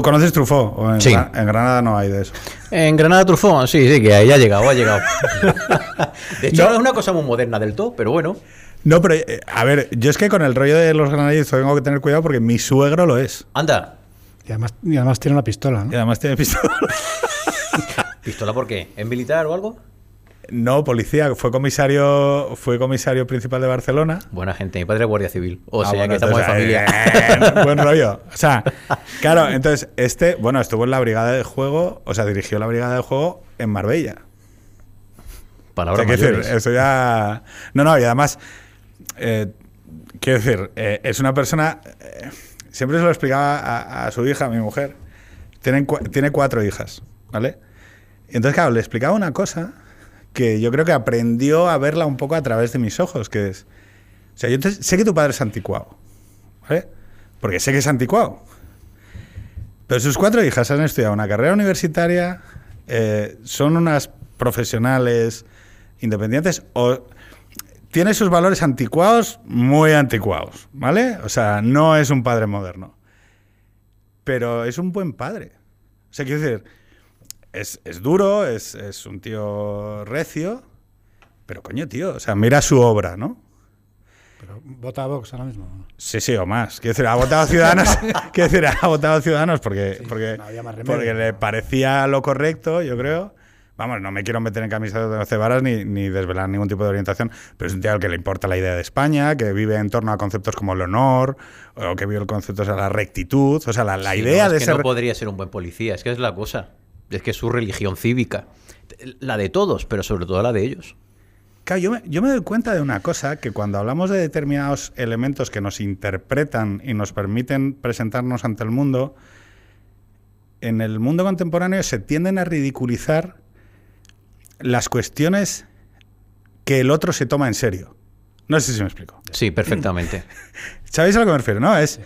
¿Tú conoces Truffaut? ¿O en, Sí. En Granada no hay de eso. En Granada Truffaut, sí, sí, que ahí ha llegado, ha llegado. De hecho, No. no es una cosa muy moderna del todo, pero bueno. No, pero eh, a ver, yo es que con el rollo de los granadillos tengo que tener cuidado porque mi suegro lo es. Anda, Y además, y además tiene una pistola, Y ¿no? además tiene pistola. ¿pistola por qué? ¿Es militar o algo? No, policía, fue comisario, fue comisario principal de Barcelona. Buena gente, mi padre es guardia civil. O Ah, sea bueno, que estamos en entonces, familia. eh, buen rollo. O sea, claro, entonces este, bueno, estuvo en la brigada de juego, o sea, dirigió la brigada de juego en Marbella. O Palabras sea, quiero mayores. decir, eso ya. No, no, y además, eh, quiero decir, eh, es una persona. eh, siempre se lo explicaba a, a su hija, a mi mujer. Tienen, tiene cuatro hijas, ¿vale? Y entonces, claro, le explicaba una cosa que yo creo que aprendió a verla un poco a través de mis ojos, que es. O sea, yo sé que tu padre es anticuado, ¿vale? Porque sé que es anticuado. Pero sus cuatro hijas han estudiado una carrera universitaria, eh, son unas profesionales independientes o tiene sus valores anticuados, muy anticuados, ¿vale? O sea, no es un padre moderno. Pero es un buen padre. O sea, quiero decir, es, es duro, es, es un tío recio, pero coño, tío, o sea, mira su obra, ¿no? Pero vota a Vox ahora mismo. Sí, sí, o más. Quiero decir, ha votado Ciudadanos. quiero decir, ha votado Ciudadanos porque, porque, no había más remedio. porque le parecía lo correcto, yo creo. Vamos, no me quiero meter en camisas de once varas ni, ni desvelar ningún tipo de orientación, pero es un tío al que le importa la idea de España, que vive en torno a conceptos como el honor, o que vive el concepto de la rectitud, o sea, la, la Sí, idea no, de es que ser... no podría ser un buen policía, es que es la cosa. Es que es su religión cívica. La de todos, pero sobre todo la de ellos. Claro, yo me, yo me doy cuenta de una cosa, que cuando hablamos de determinados elementos que nos interpretan y nos permiten presentarnos ante el mundo, en el mundo contemporáneo se tienden a ridiculizar las cuestiones que el otro se toma en serio. No sé si me explico. Sí, perfectamente. ¿Sabéis a lo que me refiero? No, es,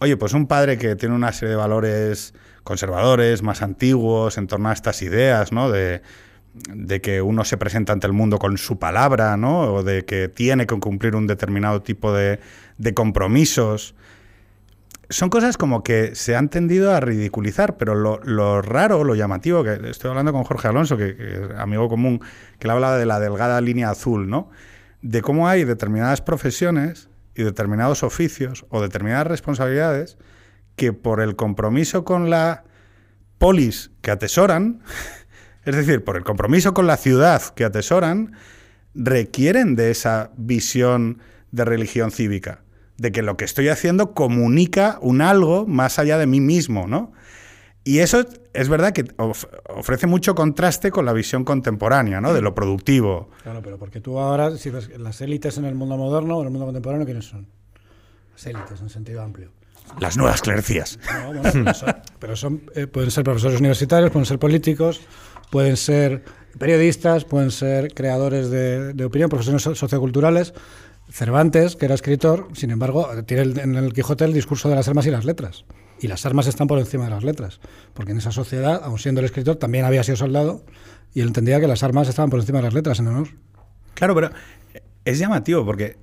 oye, pues un padre que tiene una serie de valores conservadores, más antiguos, en torno a estas ideas, ¿no? De, de que uno se presenta ante el mundo con su palabra, ¿no? O de que tiene que cumplir un determinado tipo de, compromisos. Son cosas como que se han tendido a ridiculizar, pero lo, raro, lo llamativo, que estoy hablando con Jorge Alonso, que, es amigo común, que le hablaba de la delgada línea azul, ¿no? De cómo hay determinadas profesiones y determinados oficios o determinadas responsabilidades que por el compromiso con la polis que atesoran, es decir, por el compromiso con la ciudad que atesoran, requieren de esa visión de religión cívica, de que lo que estoy haciendo comunica un algo más allá de mí mismo, ¿no? Y eso es verdad que of- ofrece mucho contraste con la visión contemporánea, ¿no? De lo productivo. Claro, pero porque tú ahora, si ves las élites en el mundo moderno en el mundo contemporáneo, ¿quiénes son? Las élites en sentido amplio. Las nuevas clericías. No, bueno, pero son, pero son, eh, pueden ser profesores universitarios, pueden ser políticos, pueden ser periodistas, pueden ser creadores de, de opinión, profesores so- socioculturales. Cervantes, que era escritor, sin embargo, tiene el- en el Quijote el discurso de las armas y las letras. Y las armas están por encima de las letras. Porque en esa sociedad, aun siendo el escritor, también había sido soldado y él entendía que las armas estaban por encima de las letras en honor. Claro, pero es llamativo porque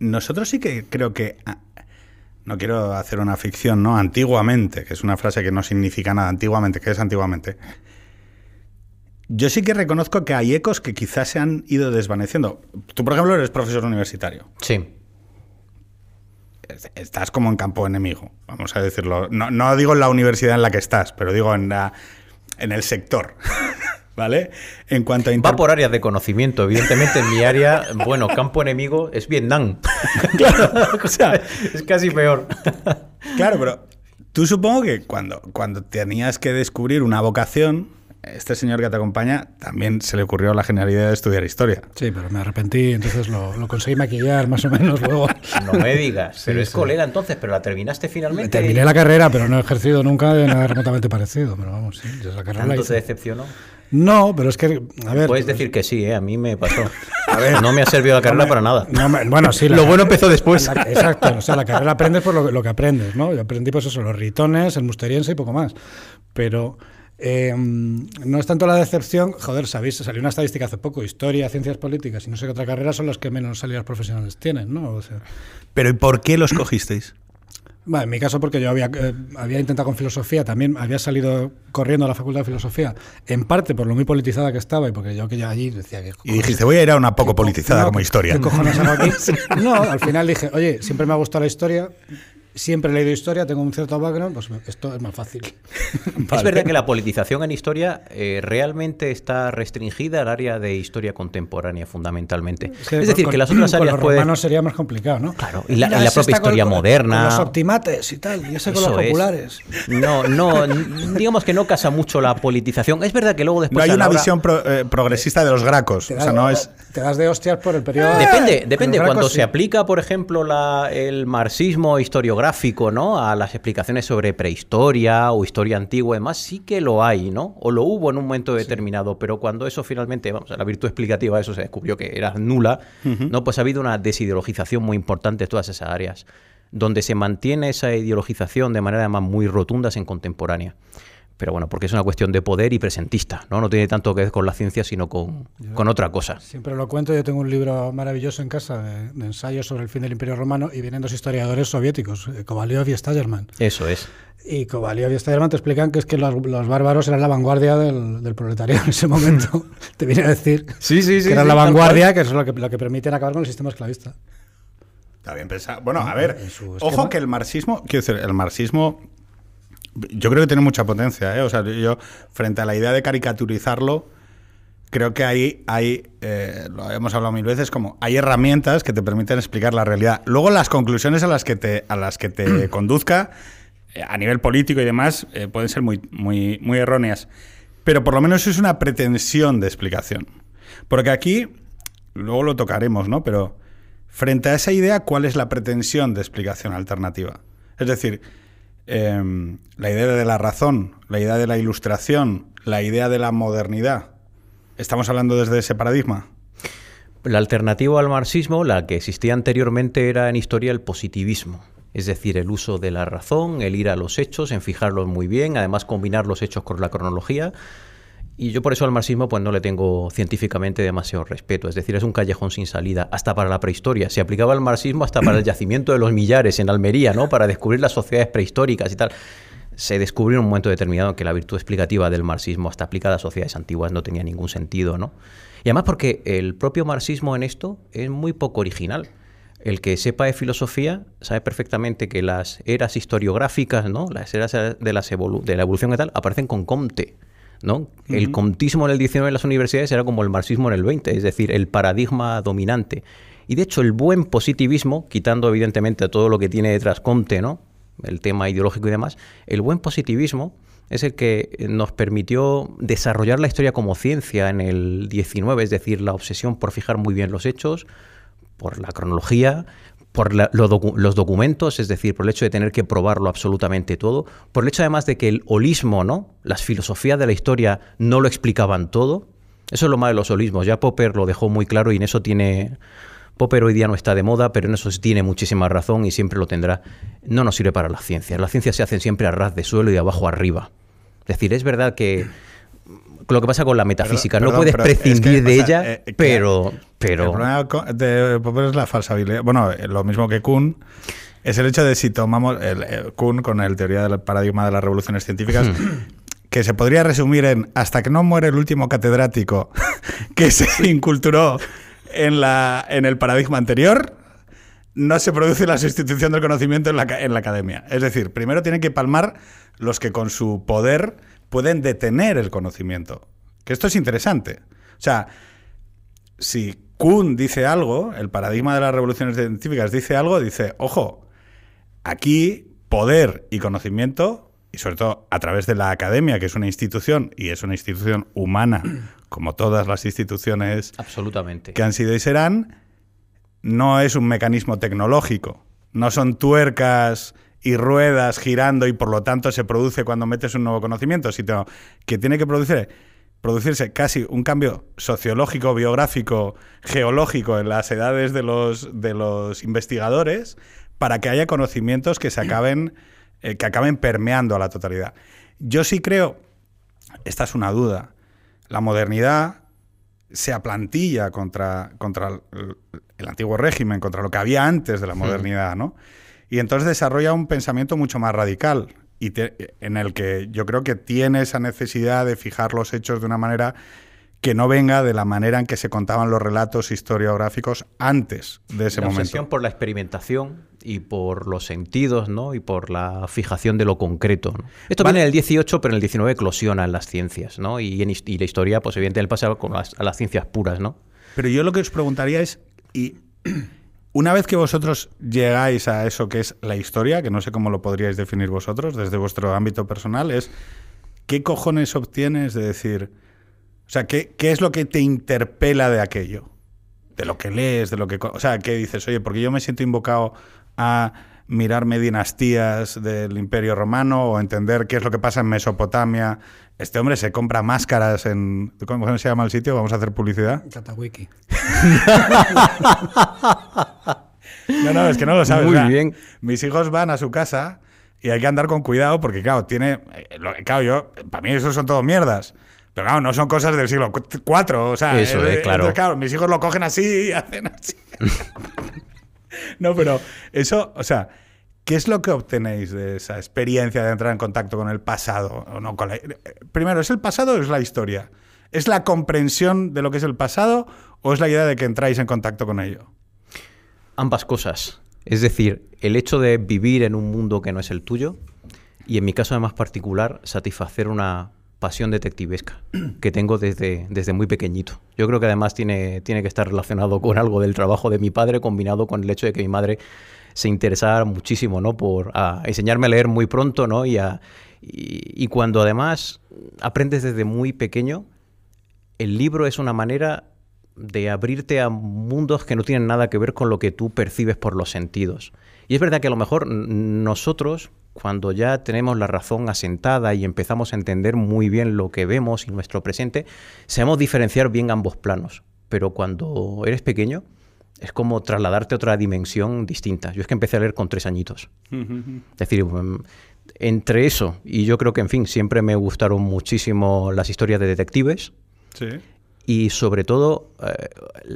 nosotros sí que creo que. No quiero hacer una ficción, ¿no? Antiguamente, que es una frase que no significa nada. Antiguamente, ¿qué es antiguamente? Yo sí que reconozco que hay ecos que quizás se han ido desvaneciendo. Tú, por ejemplo, eres profesor universitario. Sí. Estás como en campo enemigo, vamos a decirlo. No, no digo en la universidad en la que estás, pero digo en, la, en el sector. ¿Vale? En cuanto a Va por áreas de conocimiento. Evidentemente, en mi área, bueno, campo enemigo es Vietnam. o sea, es casi peor. Claro, pero tú supongo que cuando, cuando tenías que descubrir una vocación, este señor que te acompaña también se le ocurrió la genialidad de estudiar historia. Sí, pero me arrepentí, entonces lo, lo conseguí maquillar más o menos luego. No me digas. Pero Sí, es sí. colega entonces, pero la terminaste finalmente. Terminé la carrera, pero no he ejercido nunca de nada remotamente parecido. Pero vamos, sí, la carrera la ¿Tanto hice. te decepcionó? No, pero es que, a ver. Puedes decir que sí, ¿eh? a mí me pasó. No me ha servido la carrera para nada. no me- bueno, sí. la- Lo bueno empezó después. la- exacto, o sea, la carrera aprendes por lo, que- lo que aprendes, ¿no? Yo aprendí, pues eso, los ritones, el musteriense y poco más. Pero eh, no es tanto la decepción, joder, sabéis, salió una estadística hace poco, historia, ciencias políticas y no sé qué otra carrera son las que menos salidas profesionales tienen, ¿no? O sea, Pero ¿y por qué los cogisteis? Bueno, en mi caso, porque yo había, eh, había intentado con filosofía, también había salido corriendo a la facultad de filosofía, en parte por lo muy politizada que estaba y porque yo que ya allí decía que. Y dijiste, voy a ir a una poco politizada No, como historia. ¿Qué cojones hago aquí? No, al final dije, oye, siempre me ha gustado la historia, siempre he leído historia, tengo un cierto background, pues esto es más fácil. Es verdad que la politización en historia eh, realmente está restringida al área de historia contemporánea, fundamentalmente. Es, que decir, con- que las otras con áreas los pueden... sería más complicado, ¿no? Claro, y la, y propia con- historia con- moderna... Con los optimates y tal, y ese con los Eso es. populares. No, no, digamos que no casa mucho la politización. Es verdad que luego después... No hay una hora- visión pro- eh, progresista de los gracos. Te O sea, no es. te das de hostias por el periodo. Depende, Con depende. los Cuando gracos, se sí. aplica, por ejemplo, la- el marxismo historiográfico, ¿no? A las explicaciones sobre prehistoria o historia antigua y demás, sí que lo hay, ¿no? O lo hubo en un momento determinado, pero cuando eso finalmente, vamos, la virtud explicativa de eso se descubrió que era nula, ¿no? Pues ha habido una desideologización muy importante de todas esas áreas, donde se mantiene esa ideologización de manera además muy rotundas en contemporánea. Pero bueno, porque es una cuestión de poder y presentista, ¿no? No tiene tanto que ver con la ciencia, sino con, con otra cosa. Siempre lo cuento, yo tengo un libro maravilloso en casa de, de ensayos sobre el fin del Imperio Romano y vienen dos historiadores soviéticos, eh, Kovalyov y Stagerman. Eso es. Y Kovalyov y Stagerman te explican que es que los, los bárbaros eran la vanguardia del, del proletariado en ese momento. te viene a decir Sí, sí, que eran la vanguardia, que es lo que, lo que permiten acabar con el sistema esclavista. Está bien pensado. Bueno, a ver, ojo que el marxismo, quiero decir, el marxismo, yo creo que tiene mucha potencia, ¿eh? O sea, yo, frente a la idea de caricaturizarlo, creo que ahí hay, eh, lo hemos hablado mil veces, como hay herramientas que te permiten explicar la realidad. Luego las conclusiones a las que te, a las que te conduzca, eh, a nivel político y demás, eh, pueden ser muy, muy, muy erróneas. Pero por lo menos es una pretensión de explicación. Porque aquí, luego lo tocaremos, ¿no? Pero frente a esa idea, ¿cuál es la pretensión de explicación alternativa? Es decir, em, la idea de la razón, la idea de la ilustración, la idea de la modernidad. ¿Estamos hablando desde ese paradigma? La alternativa al marxismo, la que existía anteriormente, era en historia el positivismo. Es decir, el uso de la razón, el ir a los hechos, en fijarlos muy bien, además combinar los hechos con la cronología. Y yo por eso al marxismo pues no le tengo científicamente demasiado respeto. Es decir, es un callejón sin salida, hasta para la prehistoria. Se aplicaba el marxismo hasta para el yacimiento de los millares en Almería, ¿no? Para descubrir las sociedades prehistóricas y tal. Se descubrió en un momento determinado que la virtud explicativa del marxismo, hasta aplicada a sociedades antiguas, no tenía ningún sentido, ¿no? Y además porque el propio marxismo en esto es muy poco original. El que sepa de filosofía sabe perfectamente que las eras historiográficas, ¿no? Las eras de, de la evolución y tal, aparecen con Comte. ¿No? El comtismo en el 19 en las universidades era como el marxismo en el 20, es decir, el paradigma dominante. Y de hecho, el buen positivismo, quitando evidentemente todo lo que tiene detrás Comte, ¿no? el tema ideológico y demás, el buen positivismo es el que nos permitió desarrollar la historia como ciencia en el 19, es decir, la obsesión por fijar muy bien los hechos, por la cronología, por la- los documentos, es decir, por el hecho de tener que probarlo absolutamente todo, por el hecho además de que el holismo, ¿no? Las filosofías de la historia no lo explicaban todo. Eso es lo malo de los holismos. Ya Popper lo dejó muy claro y en eso tiene. Popper hoy día no está de moda, pero en eso tiene muchísima razón y siempre lo tendrá. No nos sirve para las ciencias. Las ciencias se hacen siempre a ras de suelo y de abajo arriba. Es decir, es verdad que lo que pasa con la metafísica, no puedes pero es que prescindir de pasa, ella, eh, que pero, El pero problema de Popper es la falsa habilidad. Bueno, eh, lo mismo que Kuhn. Es el hecho de si tomamos el, el Kuhn con el teoría del paradigma de las revoluciones científicas, que se podría resumir en hasta que no muere el último catedrático que se inculturó en, la, en el paradigma anterior, no se produce la sustitución del conocimiento en la, en la academia. Es decir, primero tienen que palmar los que con su poder pueden detener el conocimiento. Que esto es interesante. O sea, si Kuhn dice algo, el paradigma de las revoluciones científicas dice algo, dice, ojo, aquí poder y conocimiento, y sobre todo a través de la academia, que es una institución, y es una institución humana, como todas las instituciones absolutamente. que han sido y serán, no es un mecanismo tecnológico. No son tuercas y ruedas girando y por lo tanto se produce cuando metes un nuevo conocimiento, sino que tiene que producir, producirse casi un cambio sociológico, biográfico, geológico en las edades de los, de los investigadores para que haya conocimientos que se acaben, eh, que acaben permeando a la totalidad. Yo sí creo, esta es una duda, la modernidad se aplantilla contra, contra el, el antiguo régimen, contra lo que había antes de la modernidad, ¿no? Y entonces desarrolla un pensamiento mucho más radical y en el que yo creo que tiene esa necesidad de fijar los hechos de una manera que no venga de la manera en que se contaban los relatos historiográficos antes de ese la momento. por la experimentación y por los sentidos, ¿no? Y por la fijación de lo concreto. Esto viene en el 18, pero en el 19 eclosiona en las ciencias, ¿no? Y, en, la historia, pues evidentemente, pasado con las, a las ciencias puras, ¿no? Pero yo lo que os preguntaría es, y una vez que vosotros llegáis a eso que es la historia, que no sé cómo lo podríais definir vosotros desde vuestro ámbito personal, es ¿qué cojones obtienes de decir o sea, ¿qué, ¿qué, es lo que te interpela de aquello? De lo que lees, de lo que... O sea, ¿qué dices? Oye, porque yo me siento invocado a mirarme dinastías del Imperio Romano o entender qué es lo que pasa en Mesopotamia. Este hombre se compra máscaras en... ¿Cómo se llama el sitio? Vamos a hacer publicidad. Catawiki. no, no, es que no lo sabes. Muy bien. Mis hijos van a su casa y hay que andar con cuidado porque, claro, tiene... Eh, claro, yo... Para mí eso son todo mierdas. Pero claro, no son cosas del siglo IV, o sea, Eso, eh, claro. mis hijos lo cogen así y hacen así. no, pero eso, o sea, ¿qué es lo que obtenéis de esa experiencia de entrar en contacto con el pasado? ¿O no con Primero, ¿es el pasado o es la historia? ¿Es la comprensión de lo que es el pasado o es la idea de que entráis en contacto con ello? Ambas cosas. Es decir, el hecho de vivir en un mundo que no es el tuyo y en mi caso además particular, satisfacer una pasión detectivesca que tengo desde, desde muy pequeñito. Yo creo que además tiene, tiene que estar relacionado con algo del trabajo de mi padre, combinado con el hecho de que mi madre se interesara muchísimo ¿no? por enseñarme a leer muy pronto ¿no? y, y, cuando además aprendes desde muy pequeño, el libro es una manera de abrirte a mundos que no tienen nada que ver con lo que tú percibes por los sentidos. Y es verdad que a lo mejor nosotros, cuando ya tenemos la razón asentada y empezamos a entender muy bien lo que vemos y nuestro presente, sabemos diferenciar bien ambos planos. Pero cuando eres pequeño, es como trasladarte a otra dimensión distinta. Yo es que empecé a leer con tres añitos. es decir, mm, entre eso y yo creo que, en fin, siempre me gustaron muchísimo las historias de detectives. Sí. Y sobre todo, eh,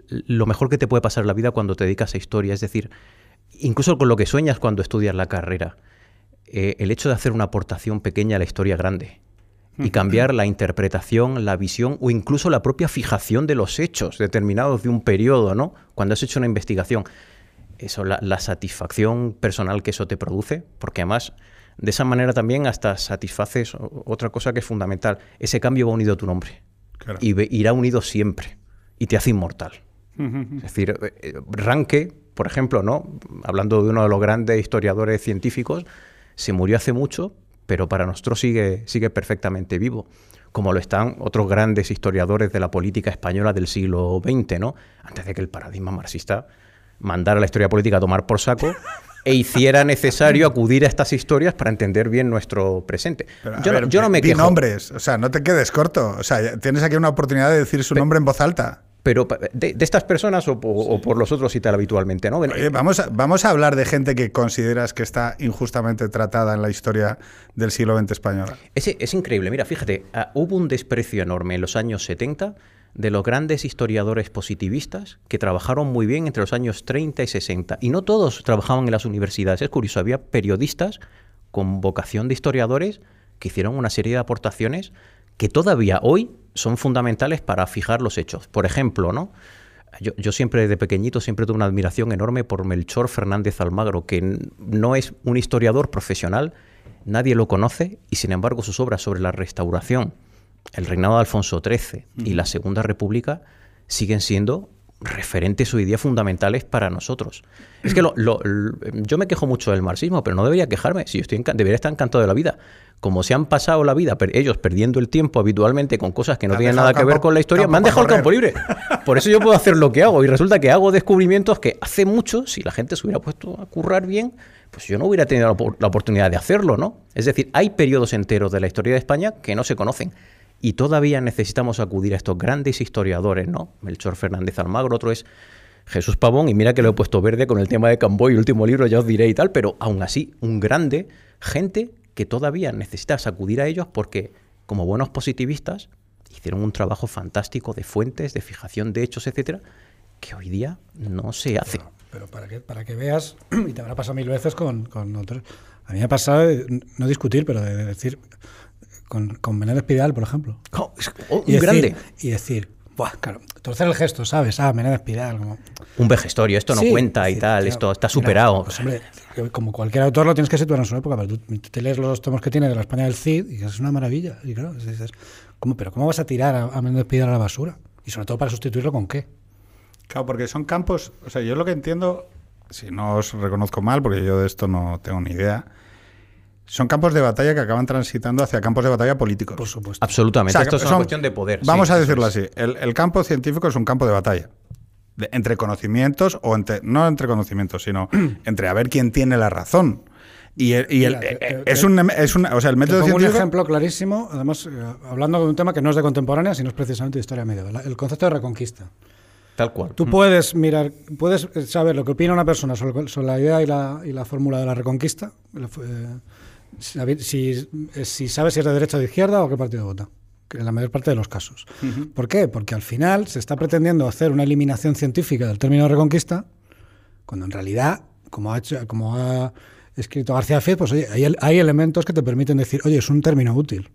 lo mejor que te puede pasar en la vida cuando te dedicas a historia, es decir, incluso con lo que sueñas cuando estudias la carrera eh, el hecho de hacer una aportación pequeña a la historia grande y cambiar la interpretación, la visión o incluso la propia fijación de los hechos determinados de un periodo, ¿no? Cuando has hecho una investigación. Eso, la, satisfacción personal que eso te produce, porque además de esa manera también hasta satisfaces otra cosa que es fundamental. Ese cambio va unido a tu nombre. Y irá unido siempre. Y te hace inmortal. Es decir, eh, eh, Ranke, por ejemplo, ¿no? Hablando de uno de los grandes historiadores científicos, se murió hace mucho, pero para nosotros sigue, sigue perfectamente vivo, como lo están otros grandes historiadores de la política española del siglo XX, ¿no? Antes de que el paradigma marxista mandara la historia política a tomar por saco e hiciera necesario acudir a estas historias para entender bien nuestro presente. yo, no, yo, no, me quejo. nombres, o sea, no te quedes corto. O sea, tienes aquí una oportunidad de decir su nombre en voz alta pero de, estas personas o, por los otros y tal habitualmente, ¿no? vamos, a, vamos a hablar de gente que consideras que está injustamente tratada en la historia del siglo XX español. Es, es increíble, mira, fíjate, ah, hubo un desprecio enorme en los años 70 de los grandes historiadores positivistas que trabajaron muy bien entre los años 30 y 60. Y no todos trabajaban en las universidades, es curioso, había periodistas con vocación de historiadores que hicieron una serie de aportaciones que todavía hoy son fundamentales para fijar los hechos. Por ejemplo, ¿no? Yo, siempre de pequeñito siempre tuve una admiración enorme por Melchor Fernández Almagro, que no es un historiador profesional, nadie lo conoce y sin embargo sus obras sobre la restauración, el reinado de Alfonso XIII y la Segunda República siguen siendo referentes hoy día fundamentales para nosotros. Es que yo me quejo mucho del marxismo, pero no debería quejarme, si yo estoy debería estar encantado de la vida como se han pasado la vida ellos perdiendo el tiempo habitualmente con cosas que no tienen nada que ver con la historia, me han dejado el campo libre. Por eso yo puedo hacer lo que hago. Y resulta que hago descubrimientos que hace mucho, si la gente se hubiera puesto a currar bien, pues yo no hubiera tenido la, oportunidad de hacerlo, ¿no? Es decir, hay periodos enteros de la historia de España que no se conocen. Y todavía necesitamos acudir a estos grandes historiadores, ¿no? Melchor Fernández Almagro, otro es Jesús Pavón, y mira que lo he puesto verde con el tema de Camboy, último libro, ya os diré y tal, pero aún así, un grande, gente que todavía necesitas acudir a ellos porque, como buenos positivistas, hicieron un trabajo fantástico de fuentes, de fijación de hechos, etcétera, que hoy día no se hace. pero para que, para que veas, y te habrá pasado mil veces con, con otros. A mí me ha pasado, no discutir, pero de decir, con, con Menéndez Pidal, por ejemplo. Oh, es- oh, Y un decir, grande. Y decir, Buah, claro, torcer el gesto, ¿sabes? Ah, Menéndez Pidal, como... Un vejestorio, esto no Sí, cuenta y decir, tal, esto está mira, superado. pues, hombre, como cualquier autor lo tienes que situar en su época, pero tú, tú te lees los dos tomos que tiene de la España del Cid y es una maravilla. Y claro, dices, ¿cómo, pero ¿cómo vas a tirar a, a Menéndez Pidal a la basura? Y sobre todo para sustituirlo con qué. Claro, porque son campos, o sea, yo lo que entiendo, si no os reconozco mal, porque yo de esto no tengo ni idea, son campos de batalla que acaban transitando hacia campos de batalla políticos. Por supuesto. Absolutamente. O sea, esto es una son- cuestión de poder. Vamos sí, a decirlo es. así. El, el campo científico es un campo de batalla. De- entre conocimientos, o entre, no entre conocimientos, sino entre a ver quién tiene la razón. Y, el- y el- Mira, te- te- es, un, es un- o sea, el Te método pongo un científico. ejemplo clarísimo, además, eh, hablando de un tema que no es de contemporánea, sino es precisamente de historia medieval. El concepto de reconquista. Tal cual. Tú puedes mirar, puedes saber lo que opina una persona sobre, sobre la idea y la, y la fórmula de la reconquista, eh, si, si, eh, si sabes si es de derecha o de izquierda o qué partido vota, en la mayor parte de los casos. ¿Por qué? Porque al final se está pretendiendo hacer una eliminación científica del término reconquista, cuando en realidad, como ha, hecho, como ha escrito García Fez, pues oye, hay, hay elementos que te permiten decir, oye, es un término útil.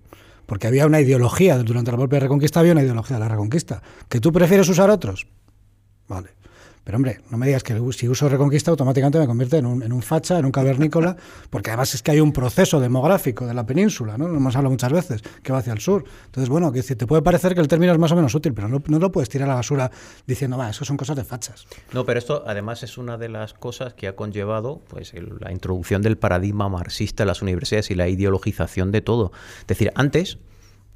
Porque había una ideología, durante la propia reconquista había una ideología de la reconquista. ¿Que tú prefieres usar otros? Vale. Pero hombre, no me digas que si uso Reconquista automáticamente me convierte en un, en un facha, en un cavernícola, porque además es que hay un proceso demográfico de la península, ¿no? Lo hemos hablado muchas veces, que va hacia el sur. Entonces, bueno, que te puede parecer que el término es más o menos útil, pero no, no lo puedes tirar a la basura diciendo, va, eso son cosas de fachas. No, pero esto además es una de las cosas que ha conllevado pues, el- la introducción del paradigma marxista en las universidades y la ideologización de todo. Es decir, antes,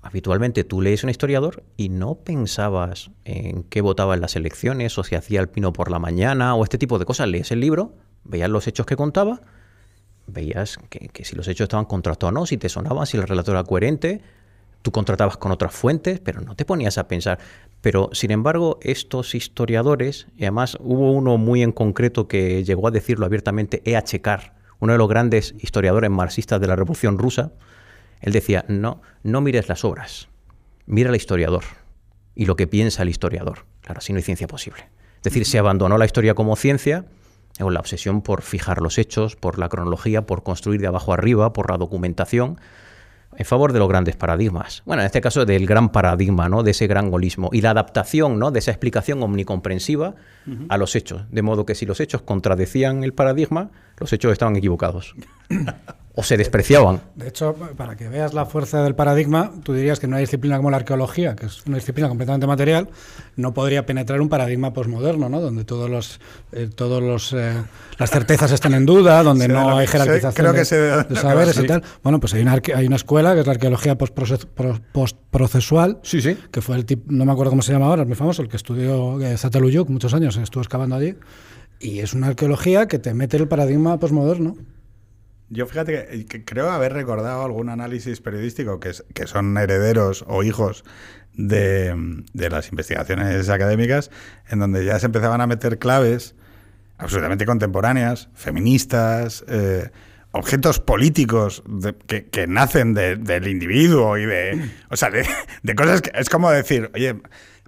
habitualmente tú lees un historiador y no pensabas en qué votaba en las elecciones o si hacía el pino por la mañana o este tipo de cosas. Lees el libro, veías los hechos que contaba, veías que, si los hechos estaban contrastados o no, si te sonaban, si el relato era coherente, tú contratabas con otras fuentes, pero no te ponías a pensar. Pero, sin embargo, estos historiadores, y además hubo uno muy en concreto que llegó a decirlo abiertamente, E.H. Carr, uno de los grandes historiadores marxistas de la Revolución Rusa, él decía, no, no mires las obras, mira al historiador y lo que piensa el historiador. Claro, así no hay ciencia posible. Es decir, se abandonó la historia como ciencia, con la obsesión por fijar los hechos, por la cronología, por construir de abajo arriba, por la documentación, en favor de los grandes paradigmas. Bueno, en este caso del gran paradigma, ¿no? De ese gran holismo. Y la adaptación, ¿no? De esa explicación omnicomprensiva a los hechos. De modo que si los hechos contradecían el paradigma, los hechos estaban equivocados. o se despreciaban. De hecho, para que veas la fuerza del paradigma, tú dirías que en una disciplina como la arqueología, que es una disciplina completamente material, no podría penetrar un paradigma posmoderno, ¿no? Donde todos los, eh, todos los, eh, las certezas están en duda, donde no hay jerarquización creo que de, sé de saberes sí. y tal. Bueno, pues hay una, hay una escuela que es la arqueología postproce- pro- postprocesual, Sí, sí. que fue el tipo, no me acuerdo cómo se llama ahora, es muy famoso, el que estudió eh, Zataluyuk muchos años, estuvo excavando allí. Y es una arqueología que te mete el paradigma posmoderno. Yo fíjate que, creo haber recordado algún análisis periodístico que, es- que son herederos o hijos de, de las investigaciones académicas, en donde ya se empezaban a meter claves absolutamente contemporáneas, feministas, eh, objetos políticos de- que, que nacen de- del individuo y de. O sea, de cosas que. Es como decir, oye.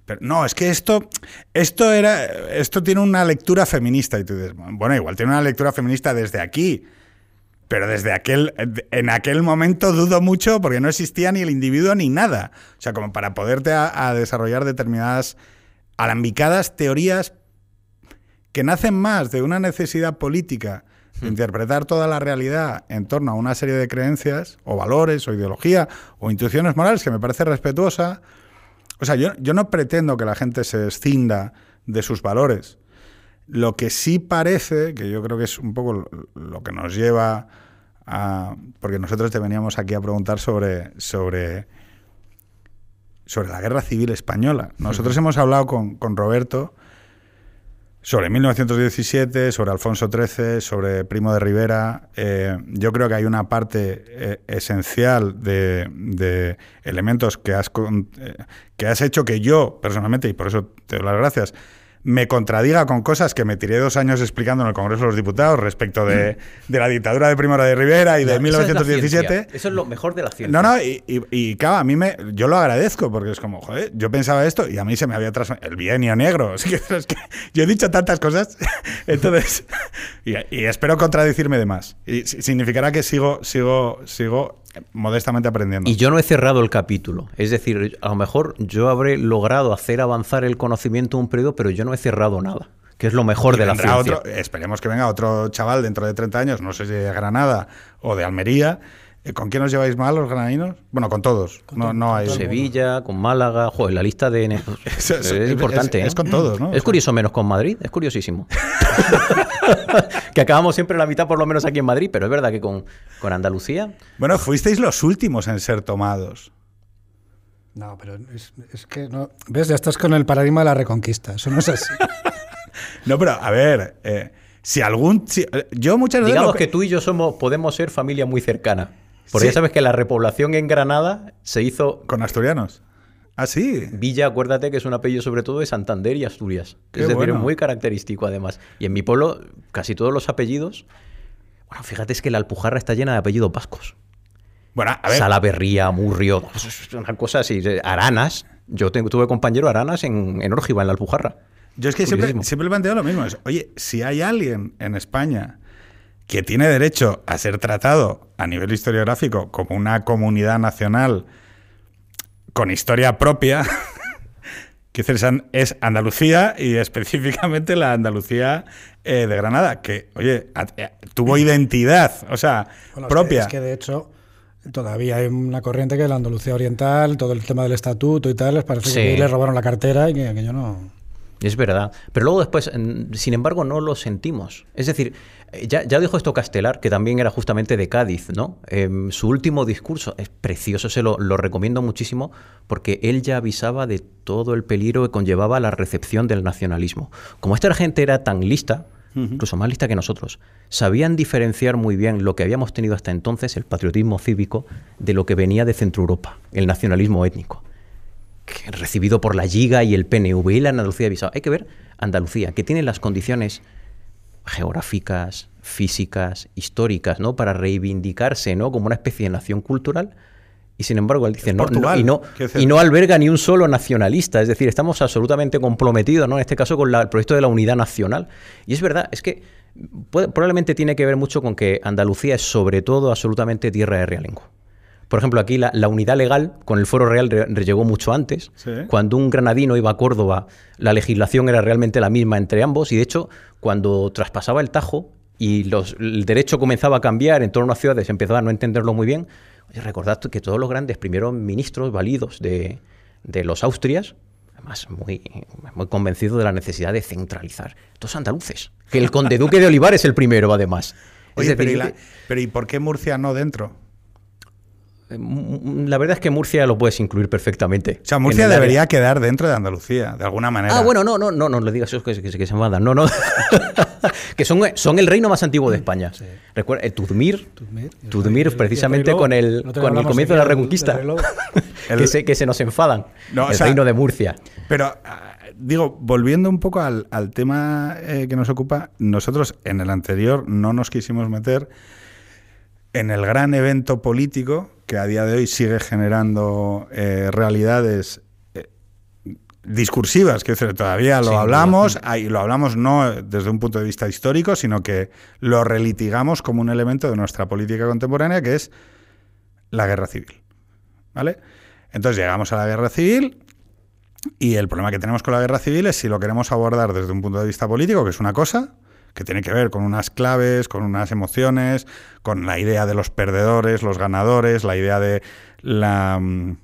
Pero no, es que esto, esto era, esto tiene una lectura feminista y tú dices, bueno, igual tiene una lectura feminista desde aquí, pero desde aquel, en aquel momento dudo mucho porque no existía ni el individuo ni nada. O sea, como para poderte a, a desarrollar determinadas alambicadas teorías que nacen más de una necesidad política de interpretar toda la realidad en torno a una serie de creencias o valores o ideología o intuiciones morales que me parece respetuosa. O sea, yo, yo no pretendo que la gente se escinda de sus valores. Lo que sí parece, que yo creo que es un poco lo que nos lleva a... Porque nosotros te veníamos aquí a preguntar sobre, sobre, sobre la guerra civil española. Nosotros hemos hablado con, con Roberto sobre 1917, sobre Alfonso XIII, sobre Primo de Rivera. Eh, yo creo que hay una parte eh, esencial de, de elementos que has, eh, que has hecho que yo, personalmente, y por eso te doy las gracias, me contradiga con cosas que me tiré dos años explicando en el Congreso de los Diputados respecto de, de la dictadura de Primo de Rivera y de Esa es la 1917. ciencia. Eso es lo mejor de la ciencia. No, no, y, y, y, claro, a mí me, yo lo agradezco porque es como, joder, yo pensaba esto y a mí se me había trasformado el bienio negro. Es que, es que yo he dicho tantas cosas, entonces, y, y espero contradecirme de más. Y si- significará que sigo, sigo, sigo modestamente aprendiendo. Y yo no he cerrado el capítulo. Es decir, a lo mejor yo habré logrado hacer avanzar el conocimiento un periodo, pero yo no he cerrado nada, que es lo mejor Y de la ciencia. otro- esperemos que venga otro chaval dentro de 30 años, no sé si de Granada o de Almería. Eh, ¿Con quién os lleváis mal los granadinos? Bueno, con todos. no, no hay. Sevilla, con Málaga, joder, la lista de... Es, importante, es- ¿eh? es con todos, ¿no? Es curioso menos con Madrid, es curiosísimo. que acabamos siempre la mitad por lo menos aquí en Madrid, pero es verdad que con, con Andalucía... Bueno, fuisteis los últimos en ser tomados. No, pero es, es que no. ¿Ves? Ya estás con el paradigma de la reconquista. Eso no es así. No, pero a ver, eh, si algún. si- yo muchas veces. Digamos lo que tú y yo somos, podemos ser familia muy cercana. Porque Sí. ya sabes que la repoblación en Granada se hizo Con asturianos. Ah, sí. Villa, acuérdate que es un apellido sobre todo de Santander y Asturias. Qué es decir, bueno. es muy característico además. Y en mi pueblo, casi todos los apellidos. Bueno, fíjate, es que la Alpujarra está llena de apellidos vascos. Bueno, a ver. Salaverría, Murrio, una cosa así. Aranas. Yo tengo- tuve compañero Aranas en, en Órgiva, en la Alpujarra. Yo es que siempre, siempre planteo lo mismo. Es, oye, si hay alguien en España que tiene derecho a ser tratado a nivel historiográfico como una comunidad nacional con historia propia, que es An- es Andalucía y específicamente la Andalucía eh, de Granada, que, oye, eh, tuvo identidad, o sea, Bueno, es que- propia. Es que, de hecho todavía hay una corriente que la Andalucía Oriental, todo el tema del estatuto y tal, les parece Sí. que les robaron la cartera y que aquello no. Es verdad. Pero luego después, sin embargo, no lo sentimos. Es decir, ya, ya dijo esto Castelar, que también era justamente de Cádiz, ¿no? Em, su último discurso es precioso, se lo, lo recomiendo muchísimo, porque él ya avisaba de todo el peligro que conllevaba la recepción del nacionalismo. Como esta gente era tan lista, incluso más lista que nosotros, sabían diferenciar muy bien lo que habíamos tenido hasta entonces, el patriotismo cívico, de lo que venía de Centro Europa, el nacionalismo étnico que- recibido por la Liga y el PNV y la Andalucía avisado. Hay que ver Andalucía, que tiene las condiciones geográficas, físicas, históricas, ¿no? Para reivindicarse, ¿no? Como una especie de nación cultural. Y sin embargo, él dice, Es no, y, no, y no alberga ni un solo nacionalista. Es decir, estamos absolutamente comprometidos, ¿no? En este caso, con la- el proyecto de la unidad nacional. Y es verdad, es que puede- probablemente tiene que ver mucho con que Andalucía es sobre todo absolutamente tierra de realengo. Por ejemplo, aquí la, la unidad legal con el foro real re- re- llegó mucho antes. Sí. Cuando un granadino iba a Córdoba, la legislación era realmente la misma entre ambos. Y de hecho, cuando traspasaba el Tajo y los- el derecho comenzaba a cambiar en torno a ciudades, empezaba a no entenderlo muy bien. Oye, recordad que todos los grandes primeros ministros válidos de, de los Austrias, además muy, muy convencidos de la necesidad de centralizar. Todos andaluces. Que el conde duque de Olivar es el primero, además. Oye, pero, ¿y decir, la- pero ¿y por qué Murcia no dentro? Eh, La verdad es que Murcia lo puedes incluir perfectamente. O sea, Murcia el área. debería quedar dentro de Andalucía, de alguna manera. Ah, bueno, no, no, no, no le digas eso que, que, que se mandan. No, no. que son, son el reino más antiguo de España. Recuerda, el Tudmir. Tudmir, el Tudmir, y el precisamente lobo. con el, El día con el comienzo de la Reconquista. El- que, se, que se nos enfadan. No, o el sea- reino de Murcia. Pero, ah, digo, volviendo un poco al, al tema eh, que nos ocupa, nosotros en el anterior no nos quisimos meter en el gran evento político que a día de hoy sigue generando eh, realidades eh, discursivas, que todavía lo hablamos, ahí lo hablamos no desde un punto de vista histórico, sino que lo relitigamos como un elemento de nuestra política contemporánea, que es la guerra civil. ¿Vale? Entonces llegamos a la guerra civil y el problema que tenemos con la guerra civil es si lo queremos abordar desde un punto de vista político, que es una cosa, que tiene que ver con unas claves, con unas emociones, con la idea de los perdedores, los ganadores, la idea de la, mm,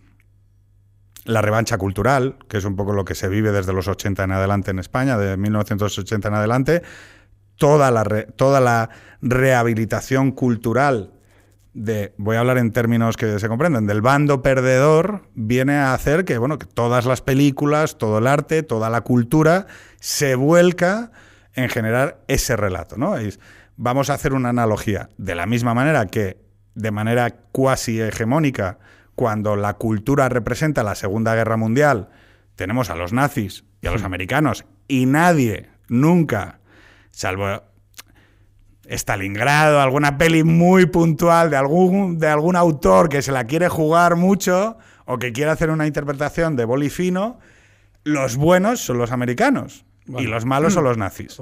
la revancha cultural, que es un poco lo que se vive desde los 80 en adelante en España, de 1980 en adelante, toda la, toda la rehabilitación cultural de, voy a hablar en términos que se comprenden, del bando perdedor, viene a hacer que, bueno, que todas las películas, todo el arte, toda la cultura se vuelca en generar ese relato, ¿no? Es- vamos a hacer una analogía. De la misma manera que, de manera cuasi hegemónica, cuando la cultura representa la Segunda Guerra Mundial, tenemos a los nazis y a los americanos y nadie, nunca, salvo Stalingrado, alguna peli muy puntual de algún, de algún autor que se la quiere jugar mucho o que quiere hacer una interpretación de bolifino, los buenos son los americanos. Y los malos son los nazis.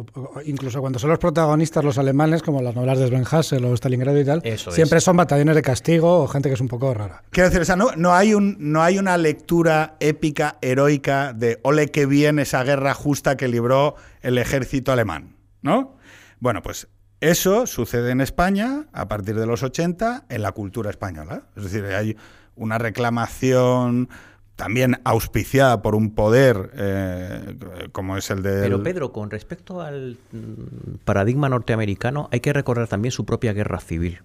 incluso cuando son los protagonistas los alemanes, como las novelas de Sven Hassel o Stalingrado y tal, siempre son batallones de castigo o gente que es un poco rara. Quiero decir, o sea, no, no, hay un, no hay una lectura épica, heroica de ole que bien esa guerra justa que libró el ejército alemán, ¿no? Bueno, pues eso sucede en España a partir de los 80 en la cultura española. Es decir, hay una reclamación también auspiciada por un poder eh, como es el de... Pero Pedro, con respecto al mm, paradigma norteamericano, hay que recordar también su propia guerra civil.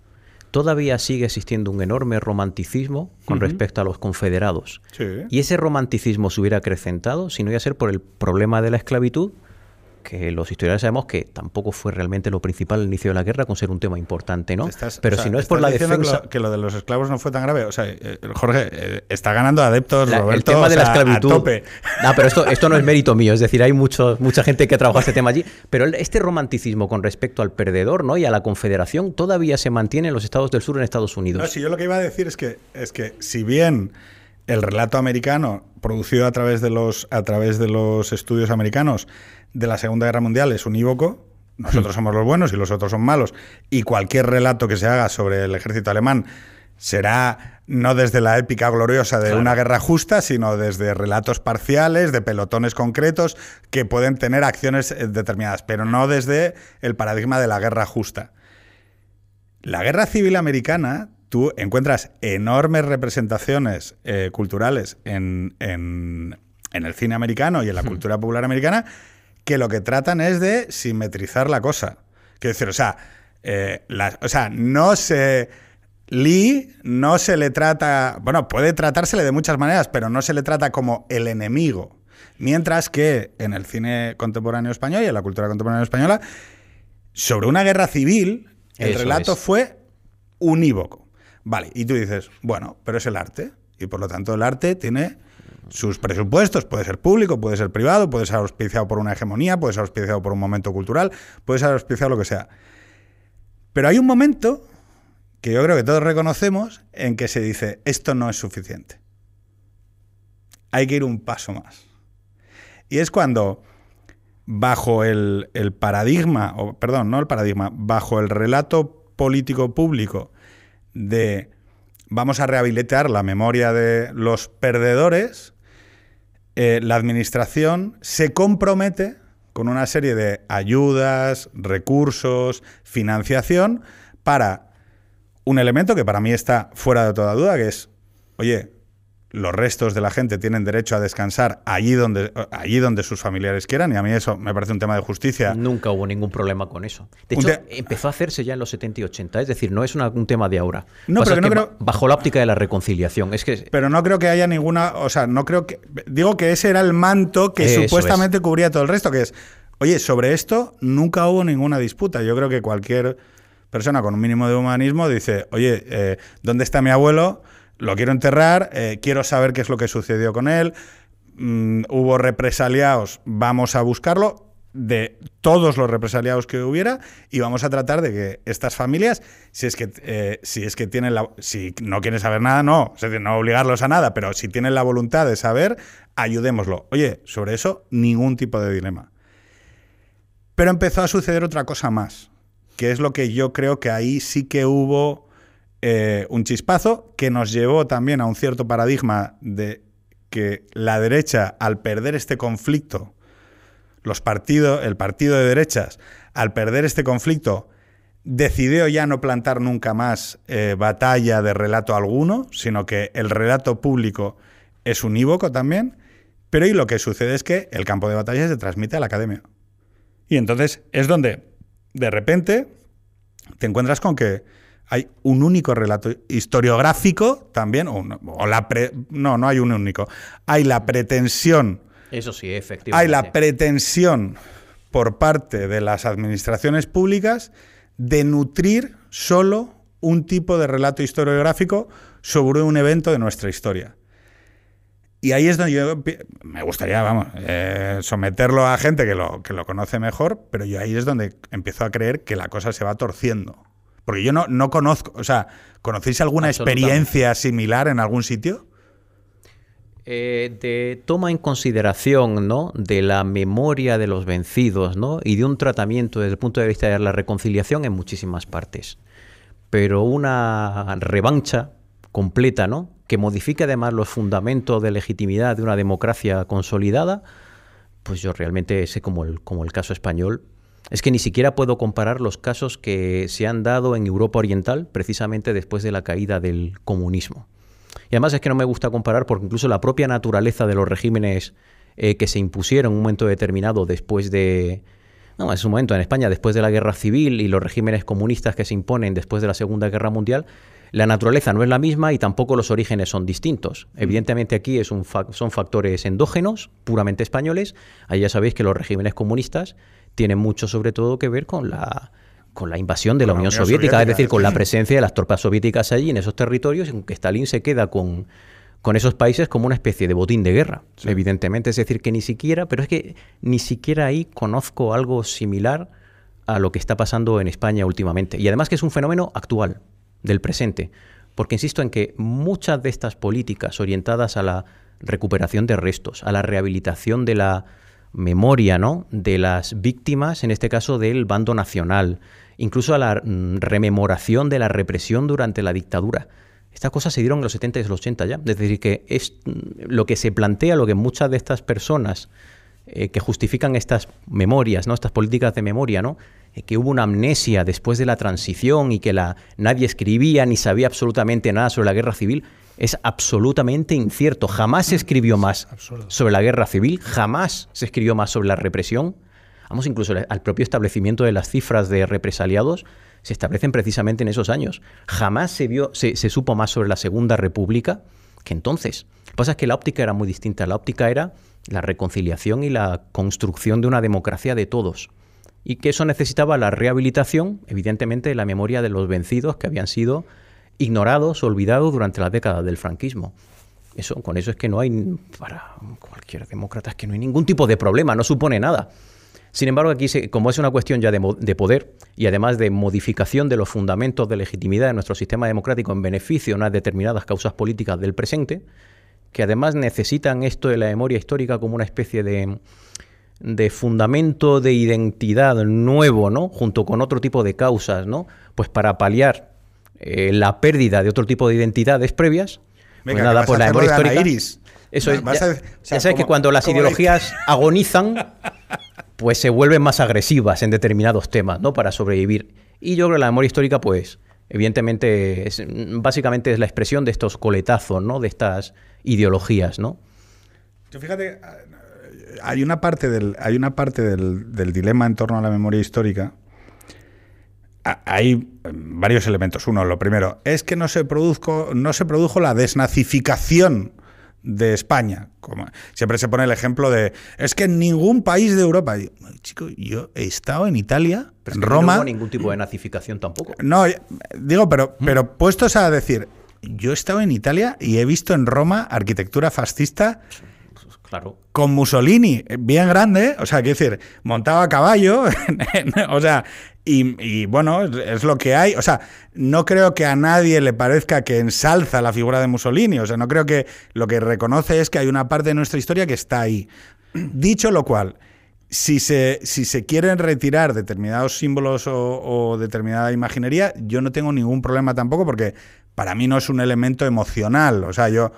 Todavía sigue existiendo un enorme romanticismo con respecto a los confederados. Y ese romanticismo se hubiera acrecentado si no iba a ser por el problema de la esclavitud que los historiadores sabemos que tampoco fue realmente lo principal al inicio de la guerra, con ser un tema importante, ¿no? Pero si no es por la defensa... Que lo, de los esclavos no fue tan grave. O sea, eh, Jorge, eh, está ganando adeptos, Roberto, El tema de la esclavitud... No, pero esto, esto no es mérito mío. Es decir, hay mucho, mucha gente que ha trabajado este tema allí. Pero este romanticismo con respecto al perdedor ¿no? y a la confederación todavía se mantiene en los estados del sur en Estados Unidos. No, si yo lo que iba a decir es que, es que si bien el relato americano producido a través de los, a través de los estudios americanos de la Segunda Guerra Mundial es unívoco. Nosotros somos los buenos y los otros son malos. Y cualquier relato que se haga sobre el ejército alemán será no desde la épica gloriosa de una guerra justa, sino desde relatos parciales, de pelotones concretos, que pueden tener acciones eh, determinadas, pero no desde el paradigma de la guerra justa. La guerra civil americana, tú encuentras enormes representaciones eh, culturales en, en, el cine americano y en la cultura popular americana que lo que tratan es de simetrizar la cosa. Quiero decir, o sea, eh, o sea, no se... Lee no se le trata, bueno, puede tratársele de muchas maneras, pero no se le trata como el enemigo. Mientras que en el cine contemporáneo español y en la cultura contemporánea española, sobre una guerra civil, el relato fue unívoco. Vale, y tú dices, bueno, pero es el arte, y por lo tanto el arte tiene sus presupuestos. Puede ser público, puede ser privado, puede ser auspiciado por una hegemonía, puede ser auspiciado por un momento cultural, puede ser auspiciado lo que sea. Pero hay un momento que yo creo que todos reconocemos en que se dice, esto no es suficiente. Hay que ir un paso más. Y es cuando, bajo el, paradigma, o perdón, no el paradigma, bajo el relato político público de vamos a rehabilitar la memoria de los perdedores, eh, la administración se compromete con una serie de ayudas, recursos, financiación para un elemento que para mí está fuera de toda duda, que es, oye, los restos de la gente tienen derecho a descansar allí donde, allí donde sus familiares quieran, y a mí eso me parece un tema de justicia. Nunca hubo ningún problema con eso. De hecho, empezó a hacerse ya en los 70 y 80, es decir, no es un tema de ahora. No, pero no creo... Bajo la óptica de la reconciliación. Es que... Pero no creo que haya ninguna. O sea, no creo que. Digo que ese era el manto que supuestamente cubría todo el resto, que es. Oye, sobre esto nunca hubo ninguna disputa. Yo creo que cualquier persona con un mínimo de humanismo dice, oye, eh, ¿dónde está mi abuelo? Lo quiero enterrar, eh, quiero saber qué es lo que sucedió con él, mm, hubo represaliados, vamos a buscarlo de todos los represaliados que hubiera y vamos a tratar de que estas familias, si es que, eh, si es que tienen la, si no quieren saber nada, no, no obligarlos a nada, pero si tienen la voluntad de saber, ayudémoslo. Oye, sobre eso ningún tipo de dilema. Pero empezó a suceder otra cosa más, que es lo que yo creo que ahí sí que hubo eh, un chispazo que nos llevó también a un cierto paradigma de que la derecha, al perder este conflicto, los partidos, el partido de derechas, al perder este conflicto, decidió ya no plantar nunca más eh, batalla de relato alguno, sino que el relato público es unívoco también, pero y lo que sucede es que el campo de batalla se transmite a la academia. Y entonces es donde, de repente, te encuentras con que hay un único relato historiográfico también, o, la no, no hay un único. Hay la pretensión. Eso sí, efectivamente. Hay la pretensión por parte de las administraciones públicas de nutrir solo un tipo de relato historiográfico sobre un evento de nuestra historia. Y ahí es donde yo me gustaría, vamos, eh, someterlo a gente que lo, que lo conoce mejor, pero yo ahí es donde empiezo a creer que la cosa se va torciendo. Porque yo no, no conozco, o sea, ¿conocéis alguna experiencia similar en algún sitio? Eh, de toma en consideración ¿no? de la memoria de los vencidos ¿no? y de un tratamiento desde el punto de vista de la reconciliación en muchísimas partes. Pero una revancha completa, ¿no? que modifique además los fundamentos de legitimidad de una democracia consolidada, pues yo realmente sé como el, como el caso español. Es que ni siquiera puedo comparar los casos que se han dado en Europa Oriental precisamente después de la caída del comunismo. Y además es que no me gusta comparar porque incluso la propia naturaleza de los regímenes eh, que se impusieron en un momento determinado después de... No, es un momento en España después de la guerra civil y los regímenes comunistas que se imponen después de la Segunda Guerra Mundial, la naturaleza no es la misma y tampoco los orígenes son distintos. Mm. Evidentemente aquí es un son factores endógenos, puramente españoles. Ahí ya sabéis que los regímenes comunistas tienen mucho sobre todo que ver con la con la invasión de la, Unión, Soviética, es decir, con la presencia de las tropas soviéticas allí en esos territorios, en que Stalin se queda con, con esos países como una especie de botín de guerra, evidentemente. Es decir, que ni siquiera, pero es que ni siquiera ahí conozco algo similar a lo que está pasando en España últimamente. Y además que es un fenómeno actual, del presente. Porque insisto en que muchas de estas políticas orientadas a la recuperación de restos, a la rehabilitación de la memoria ¿no? de las víctimas, en este caso del bando nacional, incluso a la mm, rememoración de la represión durante la dictadura. Estas cosas se dieron en los 70 y los 80 ya. Es decir, que es mm, lo que se plantea, lo que muchas de estas personas eh, que justifican estas memorias, ¿no? estas políticas de memoria, ¿no? Eh, que hubo una amnesia después de la transición y que la, nadie escribía ni sabía absolutamente nada sobre la guerra civil, es absolutamente incierto. Jamás se escribió más sobre la guerra civil, jamás se escribió más sobre la represión vamos incluso al propio establecimiento de las cifras de represaliados, se establecen precisamente en esos años. Jamás se, vio, se, supo más sobre la Segunda República que entonces. Lo que pasa es que la óptica era muy distinta. La óptica era la reconciliación y la construcción de una democracia de todos. Y que eso necesitaba la rehabilitación, evidentemente, de la memoria de los vencidos que habían sido ignorados, olvidados durante la década del franquismo. Eso, con eso es que no hay, para cualquier demócrata, es que no hay ningún tipo de problema, no supone nada. Sin embargo, aquí, como es una cuestión ya de, poder y además de modificación de los fundamentos de legitimidad de nuestro sistema democrático en beneficio de unas determinadas causas políticas del presente, que además necesitan esto de la memoria histórica como una especie de, fundamento de identidad nuevo, ¿no? Junto con otro tipo de causas, ¿no? Pues para paliar eh, la pérdida de otro tipo de identidades previas. pues nada, pues la memoria histórica. Eso es, ya, sabes que cuando las ideologías agonizan, pues se vuelven más agresivas en determinados temas, ¿no? Para sobrevivir. Y yo creo que la memoria histórica, pues, evidentemente, es, básicamente es la expresión de estos coletazos, ¿no? De estas ideologías, ¿no? Yo fíjate, hay una parte del, hay una parte del, del dilema en torno a la memoria histórica hay varios elementos. Uno, lo primero, es que no se, produzco, no se produjo la desnazificación de España. Como siempre se pone el ejemplo de es que en ningún país de Europa. chico, yo he estado en Italia, en Roma. No hubo ningún tipo de nazificación tampoco. No, digo, pero, ¿Mm? pero puestos a decir, yo he estado en Italia y he visto en Roma arquitectura fascista. Con Mussolini, bien grande, o sea, quiero decir, montaba a caballo, o sea, y, bueno, es lo que hay. O sea, no creo que a nadie le parezca que ensalza la figura de Mussolini. O sea, no creo que lo que reconoce es que hay una parte de nuestra historia que está ahí. Dicho lo cual, si se, si se quieren retirar determinados símbolos o, determinada imaginería, yo no tengo ningún problema tampoco porque para mí no es un elemento emocional. O sea, yo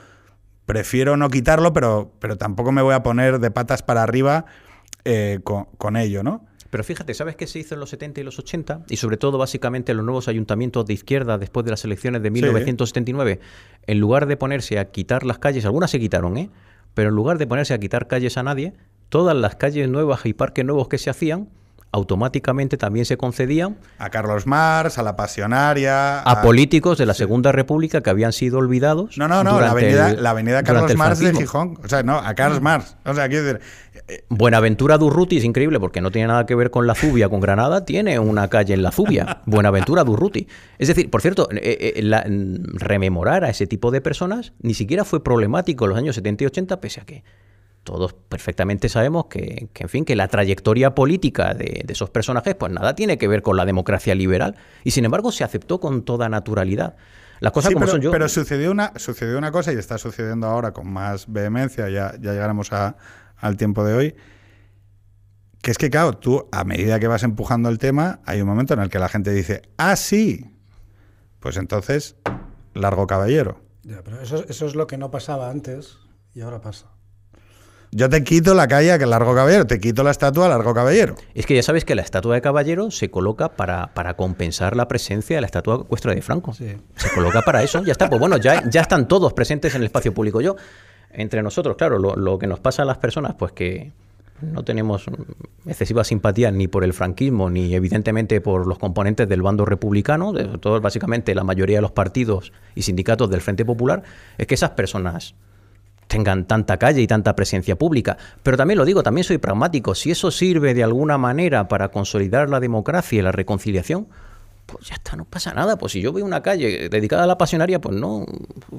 prefiero no quitarlo, pero, pero tampoco me voy a poner de patas para arriba eh, con, con ello, ¿no? Pero fíjate, ¿sabes qué se hizo en los 70 y los 80? Y sobre todo, básicamente, en los nuevos ayuntamientos de izquierda después de las elecciones de 1979. En lugar de ponerse a quitar las calles, algunas se quitaron, ¿eh? Pero en lugar de ponerse a quitar calles a nadie, todas las calles nuevas y parques nuevos que se hacían, automáticamente también se concedían a Carlos Marx, a la Pasionaria, a, políticos de la Segunda República que habían sido olvidados. No, no, no, la avenida, la avenida Carlos Marx de Gijón. O sea, no, a Carlos Marx. O sea, quiero decir. Eh, Buenaventura Durruti es increíble porque no tiene nada que ver con la Zubia, con Granada, tiene una calle en la Zubia. Buenaventura Durruti. Es decir, por cierto, eh, eh, rememorar a ese tipo de personas ni siquiera fue problemático en los años 70 y 80, pese a que todos perfectamente sabemos que, en fin, que la trayectoria política de, esos personajes, pues nada tiene que ver con la democracia liberal. Y sin embargo se aceptó con toda naturalidad. Las cosas como pero, son yo. Pero sucedió una, sucedió una cosa y está sucediendo ahora con más vehemencia, ya, ya llegaremos al tiempo de hoy. Que es que, claro, tú, a medida que vas empujando el tema, hay un momento en el que la gente dice, ah, sí. Pues entonces, largo caballero. Ya, pero eso, eso es lo que no pasaba antes y ahora pasa. Yo te quito la calle que largo caballero, te quito la estatua largo caballero. Es que ya sabes que la estatua de caballero se coloca para, para compensar la presencia de la estatua cuestra de Franco. Se coloca para eso, ya está. Pues bueno, ya, ya están todos presentes en el espacio público. Yo, entre nosotros, claro, lo, que nos pasa a las personas, pues que no tenemos excesiva simpatía ni por el franquismo, ni evidentemente por los componentes del bando republicano, de todos básicamente la mayoría de los partidos y sindicatos del Frente Popular, es que esas personas tengan tanta calle y tanta presencia pública. Pero también lo digo, también soy pragmático. Si eso sirve de alguna manera para consolidar la democracia y la reconciliación, pues ya está, no pasa nada. Pues si yo veo una calle dedicada a la pasionaria, pues no,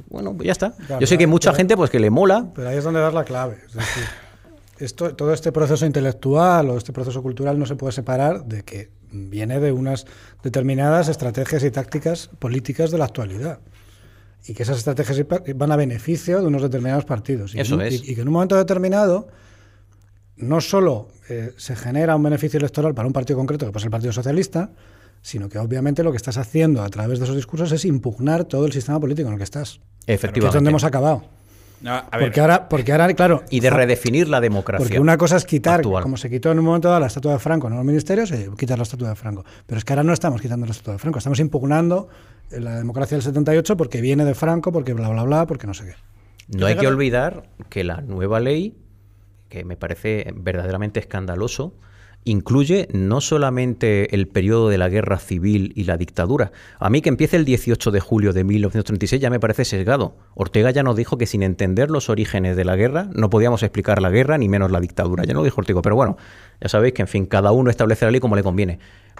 bueno, pues ya está. yo sé que hay mucha gente pues que le mola. Pero ahí es donde das la clave. Es decir, esto, todo este proceso intelectual o este proceso cultural no se puede separar de que viene de unas determinadas estrategias y tácticas políticas de la actualidad y que esas estrategias van a beneficio de unos determinados partidos. Y Eso que, es. Y, que en un momento determinado no solo eh, se genera un beneficio electoral para un partido concreto, que ser el Partido Socialista, sino que obviamente lo que estás haciendo a través de esos discursos es impugnar todo el sistema político en el que estás. Efectivamente. Que es donde hemos acabado. porque, ahora, porque ahora, claro. Y de redefinir la democracia. Porque una cosa es quitar, como se quitó en un momento dado la estatua de Franco en los ministerios, eh, quitar la estatua de Franco. Pero es que ahora no estamos quitando la estatua de Franco, estamos impugnando la democracia del 78 porque viene de Franco, porque bla, bla, bla, porque no sé qué. No hay que olvidar que la nueva ley, que me parece verdaderamente escandaloso, incluye no solamente el periodo de la guerra civil y la dictadura. A mí que empiece el 18 de julio de 1936 ya me parece sesgado. Ortega ya nos dijo que sin entender los orígenes de la guerra no podíamos explicar la guerra ni menos la dictadura. Ya no dijo Ortega, pero bueno, ya sabéis que en fin, cada uno establece la ley como le conviene.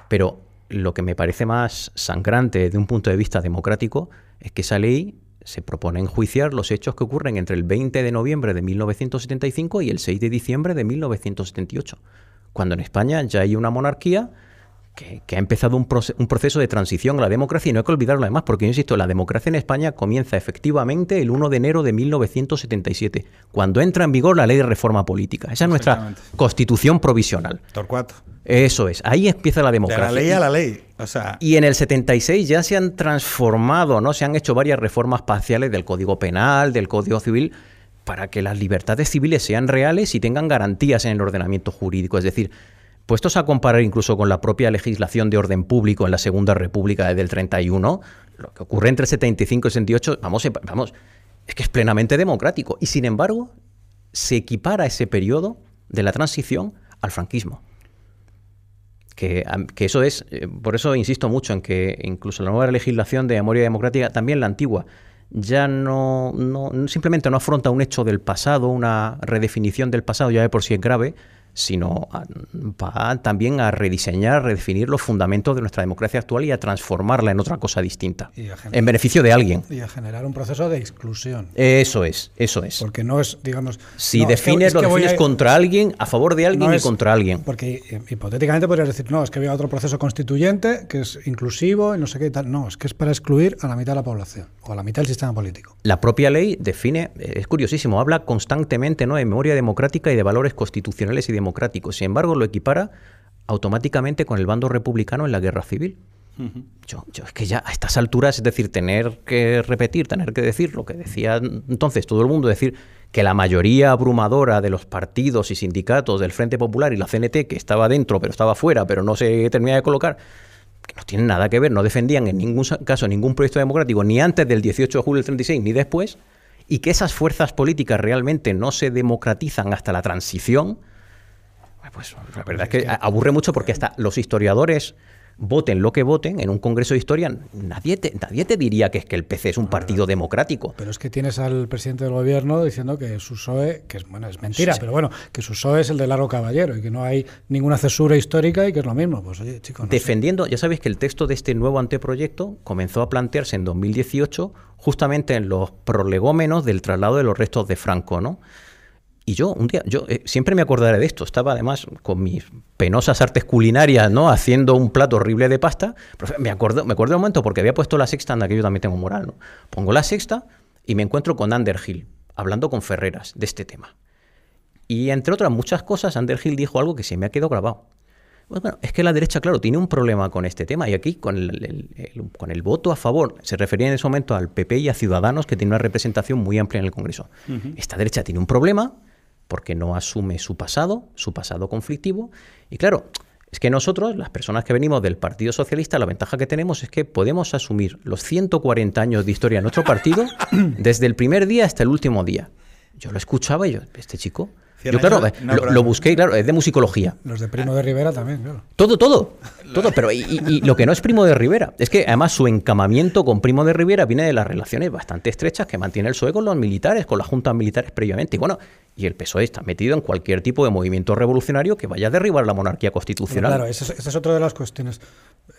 Pero lo que me parece más sangrante de un punto de vista democrático es que esa ley se propone enjuiciar los hechos que ocurren entre el 20 de noviembre de 1975 y el 6 de diciembre de 1978, cuando en España ya hay una monarquía que, ha empezado un, proceso de transición a la democracia y no hay que olvidarlo además, porque yo insisto, la democracia en España comienza efectivamente el 1 de enero de 1977, cuando entra en vigor la ley de reforma política. Esa es nuestra constitución provisional. Torcuato. Eso es, ahí empieza la democracia. De la ley a la ley. O sea... Y en el 76 ya se han transformado, ¿no? Se han hecho varias reformas parciales del Código Penal, del Código Civil, para que las libertades civiles sean reales y tengan garantías en el ordenamiento jurídico. Es decir, puestos a comparar incluso con la propia legislación de orden público en la Segunda República desde el 31, lo que ocurre entre 75 y 78, vamos, vamos, es que es plenamente democrático. Y sin embargo, se equipara ese periodo de la transición al franquismo. Que, eso es, eh, por eso insisto mucho en que incluso la nueva legislación de memoria democrática, también la antigua, ya no, no simplemente no afronta un hecho del pasado, una redefinición del pasado, ya de por sí es grave, sino va también a rediseñar, a redefinir los fundamentos de nuestra democracia actual y a transformarla en otra cosa distinta, en beneficio de alguien. Y a generar un proceso de exclusión. Eso es, eso es. Porque no es, digamos... Si defines, lo defines contra alguien, a favor de alguien y contra alguien. Porque eh, hipotéticamente podrías decir, no, es que había otro proceso constituyente que es inclusivo y no sé qué tal. No, es que es para excluir a la mitad de la población o a la mitad del sistema político. La propia ley define, es curiosísimo, habla constantemente ¿no? de memoria democrática y de valores constitucionales y democráticos democrático. Sin embargo, lo equipara automáticamente con el bando republicano en la guerra civil. yo, es que ya a estas alturas, es decir, tener que repetir, tener que decir lo que decía entonces todo el mundo, decir que la mayoría abrumadora de los partidos y sindicatos del Frente Popular y la CNT, que estaba dentro pero estaba fuera, pero no se terminaba de colocar, que no tienen nada que ver, no defendían en ningún caso ningún proyecto democrático, ni antes del 18 de julio del 36, ni después, y que esas fuerzas políticas realmente no se democratizan hasta la transición, Pues la verdad es que aburre mucho porque hasta los historiadores voten lo que voten en un congreso de historia, nadie te, nadie te diría que es que el PC es un partido democrático. Pero es que tienes al presidente del gobierno diciendo que su PSOE, que es, bueno, es mentira, pero bueno, que su PSOE es el de largo caballero y que no hay ninguna cesura histórica y que es lo mismo. Pues oye, chicos. Defendiendo, ya sabéis que el texto de este nuevo anteproyecto comenzó a plantearse en 2018 justamente en los prolegómenos del traslado de los restos de Franco, ¿no? Y yo, un día, yo eh, siempre me acordaré de esto. Estaba además con mis penosas artes culinarias, ¿no? Haciendo un plato horrible de pasta. me acuerdo, me acuerdo de un momento porque había puesto la sexta, en que yo también tengo moral, ¿no? Pongo la sexta y me encuentro con Underhill, hablando con Ferreras de este tema. Y entre otras muchas cosas, Underhill dijo algo que se me ha quedado grabado. Pues bueno, es que la derecha, claro, tiene un problema con este tema. Y aquí, con el, con el voto a favor, se refería en ese momento al PP y a Ciudadanos, que tiene una representación muy amplia en el Congreso. Esta derecha tiene un problema porque no asume su pasado, su pasado conflictivo. Y claro, es que nosotros, las personas que venimos del Partido Socialista, la ventaja que tenemos es que podemos asumir los 140 años de historia de nuestro partido desde el primer día hasta el último día. Yo lo escuchaba y yo, este chico yo, claro, lo, busqué, claro, es de musicología. Los de Primo de Rivera también, claro. Todo, todo, todo, pero y, lo que no es Primo de Rivera, es que además su encamamiento con Primo de Rivera viene de las relaciones bastante estrechas que mantiene el PSOE con los militares, con las juntas militares previamente. Y bueno, y el PSOE está metido en cualquier tipo de movimiento revolucionario que vaya a derribar la monarquía constitucional. claro, esa es, otra de las cuestiones.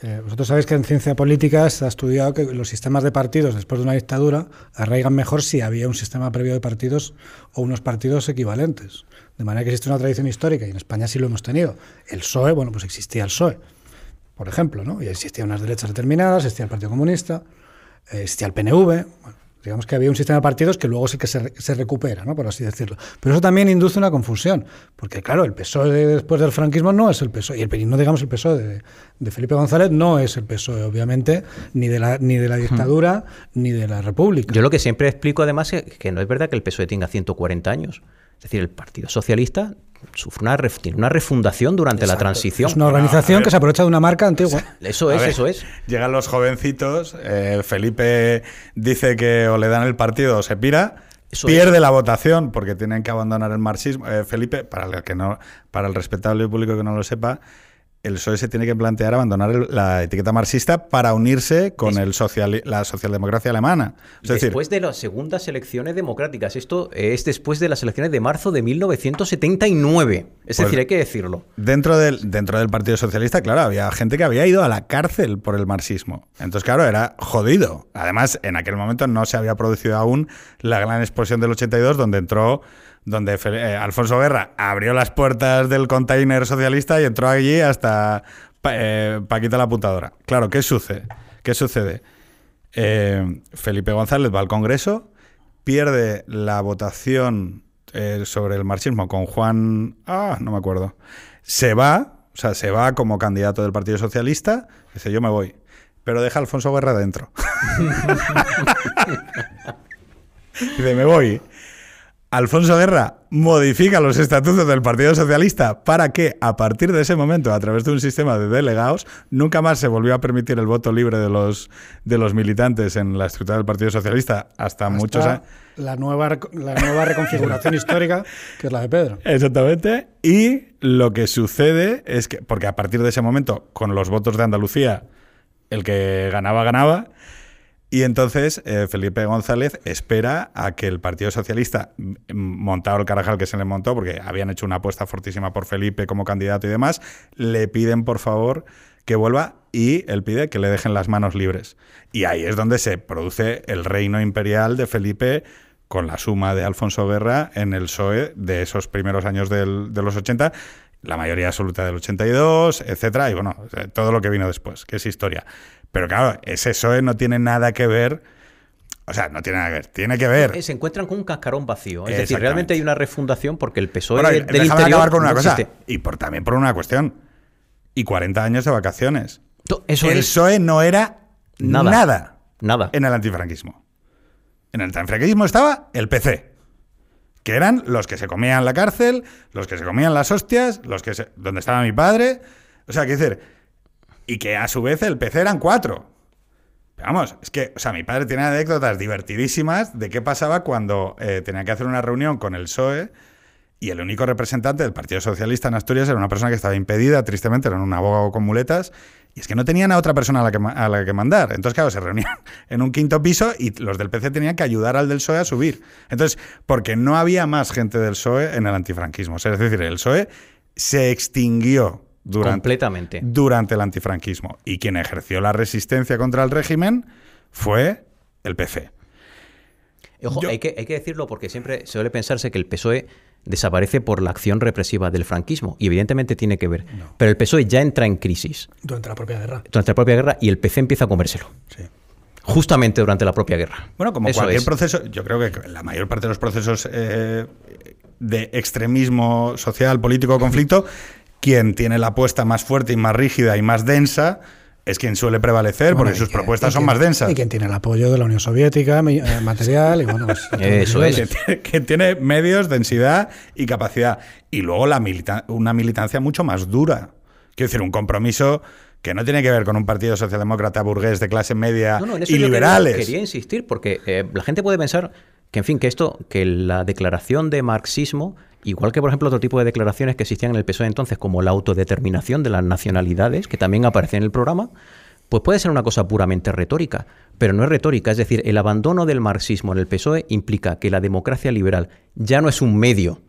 Eh, vosotros sabéis que en ciencia política se ha estudiado que los sistemas de partidos después de una dictadura arraigan mejor si había un sistema previo de partidos o unos partidos equivalentes. De manera que existe una tradición histórica y en España sí lo hemos tenido. El PSOE, bueno, pues existía el PSOE, por ejemplo, ¿no? Y existían unas derechas determinadas, existía el Partido Comunista, eh, existía el PNV, bueno, Digamos que había un sistema de partidos que luego sí que se, se, recupera, ¿no? por así decirlo. Pero eso también induce una confusión, porque claro, el PSOE después del franquismo no es el PSOE, y el, no digamos el PSOE de, Felipe González no es el PSOE, obviamente, ni de la, ni de la dictadura ni de la República. Yo lo que siempre explico además es que no es verdad que el PSOE tenga 140 años. Es decir, el Partido Socialista sufre una, tiene una refundación durante la transición. Es una organización que se aprovecha de una marca antigua. Eso es, eso es. Llegan los jovencitos, eh, Felipe dice que o le dan el partido o se pira. pierde la votación porque tienen que abandonar el marxismo. Eh, Felipe, para el que no, para el respetable público que no lo sepa, el PSOE se tiene que plantear abandonar la etiqueta marxista para unirse con el social, la socialdemocracia alemana. después de las segundas elecciones democráticas. Esto es después de las elecciones de marzo de 1979. Es decir, pues hay que decirlo. Dentro del, dentro del Partido Socialista, claro, había gente que había ido a la cárcel por el marxismo. Entonces, claro, era jodido. Además, en aquel momento no se había producido aún la gran explosión del 82, donde entró donde eh, Alfonso Guerra abrió las puertas del container socialista y entró allí hasta eh, Paquita la apuntadora. Claro, ¿qué sucede? ¿Qué sucede? Eh, Felipe González va al Congreso, pierde la votación sobre el marxismo con Juan... Ah, no me acuerdo. Se va, o sea, se va como candidato del Partido Socialista, dice yo me voy, pero deja Alfonso Guerra dentro. dice, me voy. Alfonso Guerra modifica los estatutos del Partido Socialista para que a partir de ese momento, a través de un sistema de delegados, nunca más se volvió a permitir el voto libre de los, de los militantes en la estructura del Partido Socialista hasta, muchos años. La nueva, la nueva reconfiguración histórica, que es la de Pedro. Exactamente. Y lo que sucede es que, porque a partir de ese momento, con los votos de Andalucía, el que ganaba, ganaba. Y entonces eh, Felipe González espera a que el Partido Socialista, montado el carajal que se le montó, porque habían hecho una apuesta fortísima por Felipe como candidato y demás, le piden por favor que vuelva y él pide que le dejen las manos libres. Y ahí es donde se produce el reino imperial de Felipe con la suma de Alfonso Guerra en el PSOE de esos primeros años de los 80 la mayoría absoluta del 82, etcétera, y bueno, todo lo que vino después, que es historia. Pero claro, ese PSOE no tiene nada que ver. O sea, no tiene nada que ver. Tiene que ver. Se encuentran con un cascarón vacío. Es decir, realmente hay una refundación porque el PSOE bueno, del interior acabar con una cosa. Y por, también por una cuestión. Y 40 años de vacaciones. Eso el PSOE no era nada, nada, nada en el antifranquismo. En el antifranquismo estaba el PC que eran los que se comían la cárcel, los que se comían las hostias, los que se, donde estaba mi padre. O sea, quiero decir, y que a su vez el PC eran cuatro. Pero vamos, es que, o sea, mi padre tiene anécdotas divertidísimas de qué pasaba cuando eh, tenía que hacer una reunión con el PSOE y el único representante del Partido Socialista en Asturias era una persona que estaba impedida, tristemente, era un abogado con muletas, y es que no tenían a otra persona a la que, a la que mandar. Entonces, claro, se reunían en un quinto piso y los del PC tenían que ayudar al del PSOE a subir. Entonces, porque no había más gente del PSOE en el antifranquismo. Es decir, el PSOE se extinguió durante, Completamente. durante el antifranquismo. Y quien ejerció la resistencia contra el régimen fue el PC. Ojo, Yo- hay, que, hay que decirlo porque siempre suele pensarse que el PSOE desaparece por la acción represiva del franquismo. Y evidentemente tiene que ver. Pero el PSOE ya entra en crisis Durante la propia guerra. durante la propia guerra y el PC empieza a comérselo. Sí. Justamente durante la propia guerra. Bueno, como Eso cualquier es. proceso, yo creo que la mayor parte de los procesos eh, de extremismo social, político, conflicto, quien tiene la apuesta más fuerte y más rígida y más densa es quien suele prevalecer Bueno, porque sus propuestas son quien- más densas. Y quien tiene el apoyo de la Unión Soviética, eh, material, y bueno, pues, Eso es. que tiene, medios, densidad y capacidad. Y luego la milita- una militancia mucho más dura. Quiero decir, un compromiso que no tiene que ver con un partido socialdemócrata burgués de clase media No, no, en eso y quería- liberales. Quería, insistir porque eh, la gente puede pensar que, en fin, que esto, que la declaración de marxismo, igual que por ejemplo otro tipo de declaraciones que existían en el PSOE entonces, como la autodeterminación de las nacionalidades, que también aparece en el programa, pues puede ser una cosa puramente retórica, pero no es retórica. Es decir, el abandono del marxismo en el PSOE implica que la democracia liberal ya no es un medio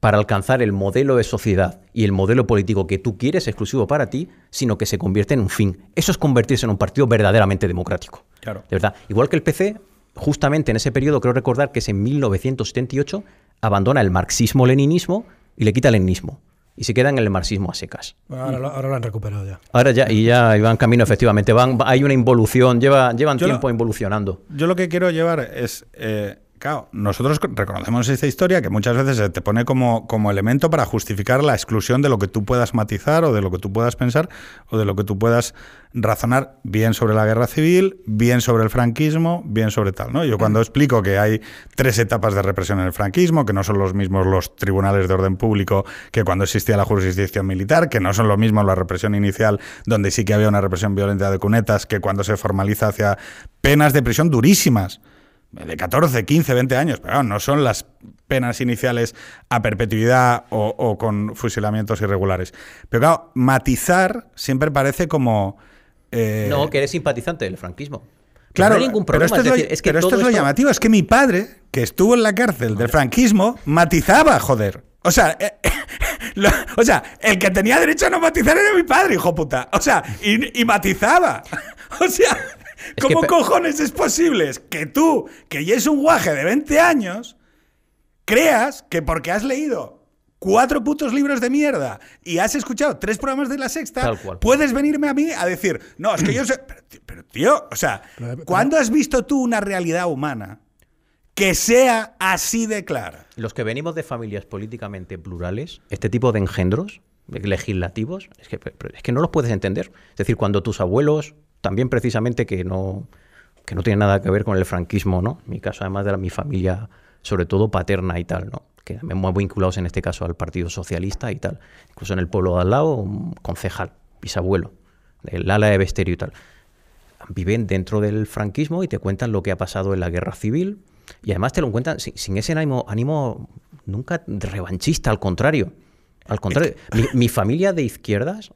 para alcanzar el modelo de sociedad y el modelo político que tú quieres exclusivo para ti, sino que se convierte en un fin. Eso es convertirse en un partido verdaderamente democrático. Claro. De verdad. Igual que el PC, justamente en ese periodo, creo recordar que es en 1978, abandona el marxismo-leninismo y le quita el leninismo. Y se queda en el marxismo a secas. Bueno, ahora, lo, ahora lo han recuperado ya. Ahora ya, y ya van camino, efectivamente. Van, hay una involución, lleva, llevan Yo lo- tiempo involucionando. Yo lo que quiero llevar es, eh, claro, nosotros reconocemos esta historia que muchas veces se te pone como, como elemento para justificar la exclusión de lo que tú puedas matizar o de lo que tú puedas pensar o de lo que tú puedas razonar bien sobre la guerra civil, bien sobre el franquismo, bien sobre tal. ¿no? Yo cuando explico que hay tres etapas de represión en el franquismo, que no son los mismos los tribunales de orden público que cuando existía la jurisdicción militar, que no son lo mismo la represión inicial, donde sí que había una represión violenta de cunetas, que cuando se formaliza hacia penas de prisión durísimas de 14, 15, 20 años, pero no son las penas iniciales a perpetuidad o, o con fusilamientos irregulares. Pero claro, matizar siempre parece como... eh, No, que eres simpatizante del franquismo. Pero Claro, no hay ningún pero problema. esto es, lo, decir, es que pero esto es lo esto- llamativo, es que mi padre, que estuvo en la cárcel del franquismo, matizaba, joder. O sea, eh, lo- o sea, el que tenía derecho a no matizar era mi padre, hijo puta. O sea, y, y matizaba. O sea, Es ¿cómo que cojones es posible que tú, que ya es un guaje de 20 años, creas que porque has leído cuatro putos libros de mierda y has escuchado tres programas de la sexta, Tal cual. puedes venirme a mí a decir, no, es que yo sé. Pero, tío, o sea, ¿cuándo has visto tú una realidad humana que sea así de clara? Los que venimos de familias políticamente plurales, este tipo de engendros legislativos, es que, es que no los puedes entender. Es decir, cuando tus abuelos, también precisamente que no, que no tienen nada que ver con el franquismo, ¿no? En mi caso, además de la, mi familia, sobre todo paterna y tal, ¿no? Que me muy vinculados en este caso al Partido Socialista y tal. Incluso en el pueblo de al lado, un concejal, bisabuelo, del ala de Besterio y tal viven dentro del franquismo y te cuentan lo que ha pasado en la guerra civil y además te lo cuentan sin, sin ese ánimo, ánimo nunca revanchista, al contrario. Al contrario, mi, mi familia de izquierdas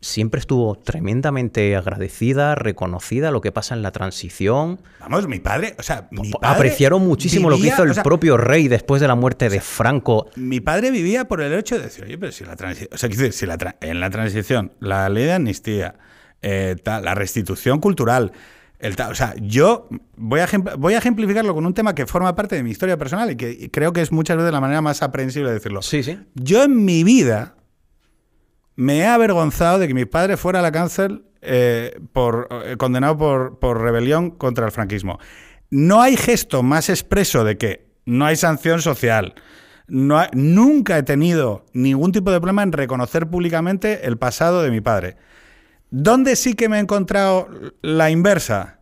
siempre estuvo tremendamente agradecida, reconocida lo que pasa en la transición. Vamos, mi padre, o sea, mi padre Apreciaron muchísimo lo que hizo el o sea, propio rey después de la muerte de Franco. Mi padre vivía por el hecho de decir, oye, pero si la transición, o sea, si la tra- en la transición, la ley de amnistía, eh, tal, la restitución cultural, el o sea, yo voy a, voy a ejemplificarlo con un tema que forma parte de mi historia personal y que creo que es muchas veces la manera más aprehensible de decirlo. Sí, sí. Yo en mi vida me he avergonzado de que mi padre fuera a la cárcel eh, por, eh, condenado por, por rebelión contra el franquismo. No hay gesto más expreso de que no hay sanción social. Nunca he tenido ningún tipo de problema en reconocer públicamente el pasado de mi padre. ¿Dónde sí que me he encontrado la inversa?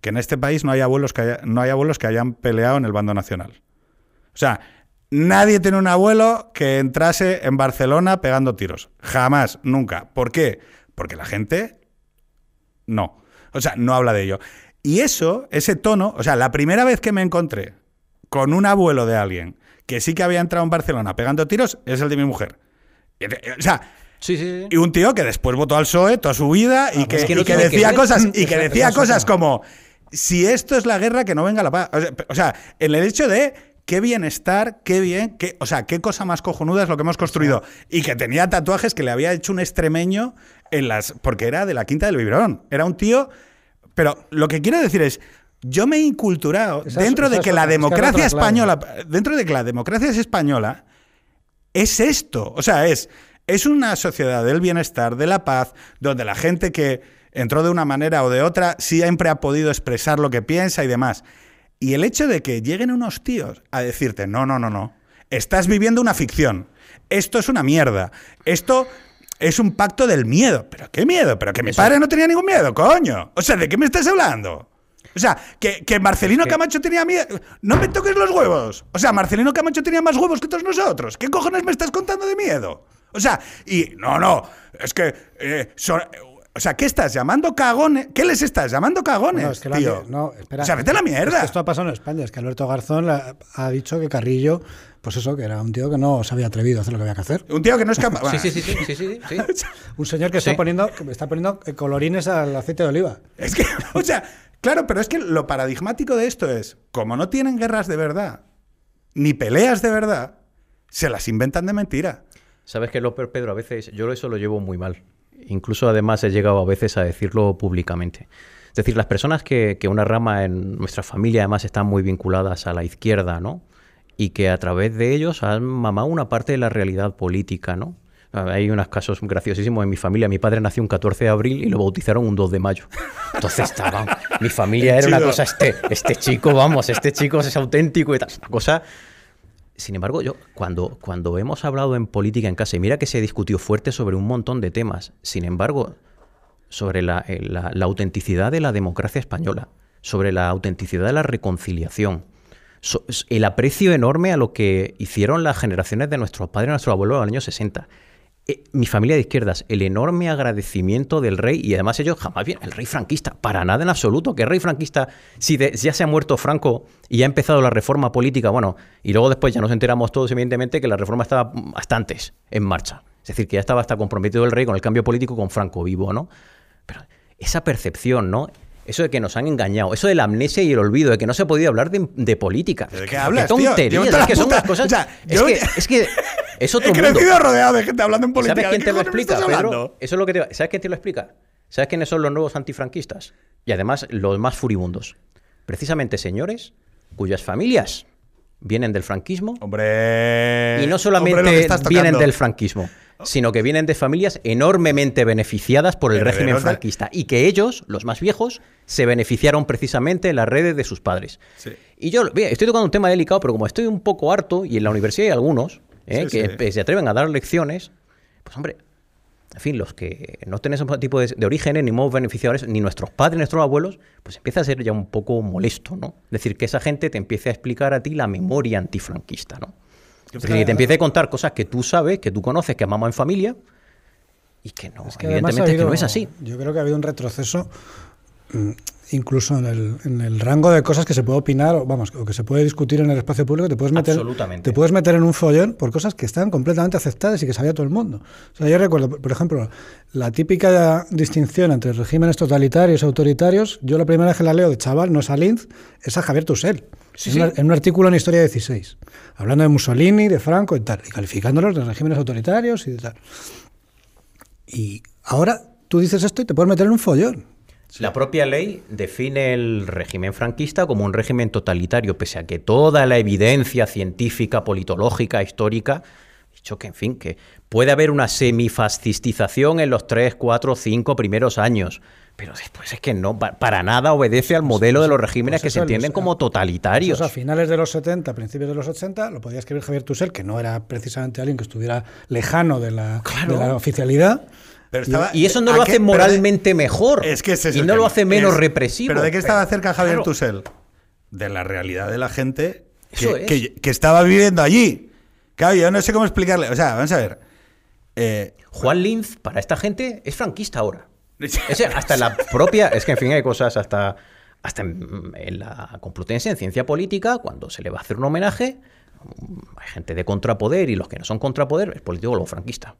Que en este país no hay abuelos que, haya- no hay abuelos que hayan peleado en el bando nacional. O sea, nadie tiene un abuelo que entrase en Barcelona pegando tiros. Jamás, nunca. ¿Por qué? Porque la gente no. O sea, no habla de ello. Y eso, ese tono, o sea, la primera vez que me encontré con un abuelo de alguien que sí que había entrado en Barcelona pegando tiros es el de mi mujer. O sea, Sí, sí, sí. y un tío que después votó al PSOE toda su vida y Ah, que, pues es que no y que tiene que decía cosas y que decía cosas como si esto es la guerra que no venga la paz. O sea, en el hecho de qué bienestar, qué bien, qué, o sea, qué cosa más cojonuda es lo que hemos construido y que tenía tatuajes que le había hecho un extremeño en las porque era de la Quinta del Biberón. Era un tío, pero lo que quiero decir es yo me he inculturado dentro de que la es que democracia clave. española, dentro de que la democracia es española, es esto. O sea, es, es una sociedad del bienestar, de la paz, donde la gente que entró de una manera o de otra siempre ha podido expresar lo que piensa y demás. Y el hecho de que lleguen unos tíos a decirte, no, no, no, no, estás viviendo una ficción, esto es una mierda, esto es un pacto del miedo. ¿Pero qué miedo? Pero que mi padre no tenía ningún miedo, coño. O sea, ¿de qué me estás hablando? O sea, que, que Marcelino Camacho tenía miedo. No me toques los huevos. O sea, Marcelino Camacho tenía más huevos que todos nosotros. ¿Qué cojones me estás contando de miedo? O sea, y no, no, es que eh, son- o sea, ¿qué estás llamando cagones? ¿Qué les estás llamando cagones, No, es que tío? han- no, espera. o sea, vete a la Es mierda. que esto ha pasado en España. Es que Alberto Garzón la- ha dicho que Carrillo, pues eso, que era un tío que no se había atrevido a hacer lo que había que hacer. Un tío que no es capaz. Sí, sí, sí, sí, sí, sí, sí. Un señor que Sí. está poniendo, que está poniendo eh, colorines al aceite de oliva. Es que, o sea, claro, pero es que lo paradigmático de esto es, como no tienen guerras de verdad, ni peleas de verdad, se las inventan de mentira. ¿Sabes qué, López Pedro? A veces yo eso lo llevo muy mal. Incluso además he llegado a veces a decirlo públicamente. Es decir, las personas que, que una rama en nuestra familia además están muy vinculadas a la izquierda, ¿no? Y que a través de ellos han mamado una parte de la realidad política, ¿no? Hay unos casos graciosísimos en mi familia. Mi padre nació un 14 de abril y lo bautizaron un 2 de mayo. Entonces estaba. Mi familia era una cosa. Este, este chico, vamos, este chico es auténtico y tal. Una cosa. Sin embargo, yo, cuando, cuando hemos hablado en política en casa, y mira que se discutió fuerte sobre un montón de temas, sin embargo, sobre la, eh, la- autenticidad de la democracia española, sobre la autenticidad de la reconciliación, el aprecio enorme a lo que hicieron las generaciones de nuestros padres y nuestros abuelos en los años 60. Eh, mi familia de izquierdas, el enorme agradecimiento del rey, y además ellos jamás bien, el rey franquista, para nada en absoluto, que el rey franquista, si de- ya se ha muerto Franco y ha empezado la reforma política, bueno, y luego después ya nos enteramos todos evidentemente que la reforma estaba hasta antes en marcha. Es decir, que ya estaba hasta comprometido el rey con el cambio político con Franco vivo, ¿no? Pero esa percepción, ¿no? Eso de que nos han engañado, eso de la amnesia y el olvido, de que no se ha podido hablar de, de política. ¿De qué hablas, tío? tonterías, es que son cosas. o sea, es, yo- que, es que es otro He mundo. crecido rodeado de gente hablando en política. ¿Sabes quién ¿De te lo explica, Pedro? Eso es lo que te- ¿Sabes quién te lo explica? ¿Sabes quiénes son los nuevos antifranquistas? Y además los más furibundos. Precisamente señores cuyas familias vienen del franquismo Hombre. y no solamente vienen del franquismo, sino que vienen de familias enormemente beneficiadas por el régimen de- franquista y que ellos, los más viejos, se beneficiaron precisamente en las redes de sus padres. Sí. Y yo bien, estoy tocando un tema delicado, pero como estoy un poco harto, y en la universidad hay algunos ¿eh? Sí, que sí. se atreven a dar lecciones, pues hombre, en fin, los que no tenemos ese tipo de, de orígenes, ni somos beneficiarios, ni nuestros padres, ni nuestros abuelos, pues empieza a ser ya un poco molesto, ¿no? Es decir, que esa gente te empiece a explicar a ti la memoria antifranquista, ¿no? Es decir, que te empiece a contar cosas que tú sabes, que tú conoces, que amamos en familia, y que no, Es que además evidentemente ha que no es así. Yo creo que ha habido un retroceso mm, incluso en el, en el rango de cosas que se puede opinar, o vamos, o que se puede discutir en el espacio público, te puedes meter, Absolutamente. te puedes meter en un follón por cosas que están completamente aceptadas y que sabía todo el mundo. O sea, yo recuerdo, por ejemplo, la típica distinción entre regímenes totalitarios y autoritarios, yo la primera vez que la leo de chaval no es a Linz, es a Javier Tusell. Sí, en, sí. una- en un artículo en Historia 16, hablando de Mussolini, de Franco y tal, y calificándolos de regímenes autoritarios y de tal. Y ahora tú dices esto y te puedes meter en un follón. La propia ley define el régimen franquista como un régimen totalitario, pese a que toda la evidencia científica, politológica, histórica, dicho que, en fin, que puede haber una semifascistización en los 3, 4, 5 primeros años, pero después es que no, pa- para nada obedece al modelo de los regímenes Pues que se entienden como totalitarios. Pues a finales de los 70, principios de los 80, lo podía escribir Javier Tusell, que no era precisamente alguien que estuviera lejano de la, Claro. de la oficialidad. Pero estaba- Y eso no ¿a lo qué- hace de- moralmente mejor. Es que y no lo hace menos Es- represivo. ¿Pero de qué estaba cerca Javier claro. Tusell? De la realidad de la gente que, es. que- que estaba viviendo allí. Claro, yo no sé cómo explicarle. O sea, vamos a ver. Eh, Juan Linz, para esta gente, es franquista ahora. Es hasta la propia. Es que, en fin, hay cosas hasta. hasta en, en la Complutense, en ciencia política, cuando se le va a hacer un homenaje, hay gente de contrapoder y los que no son contrapoder, es politólogo franquista.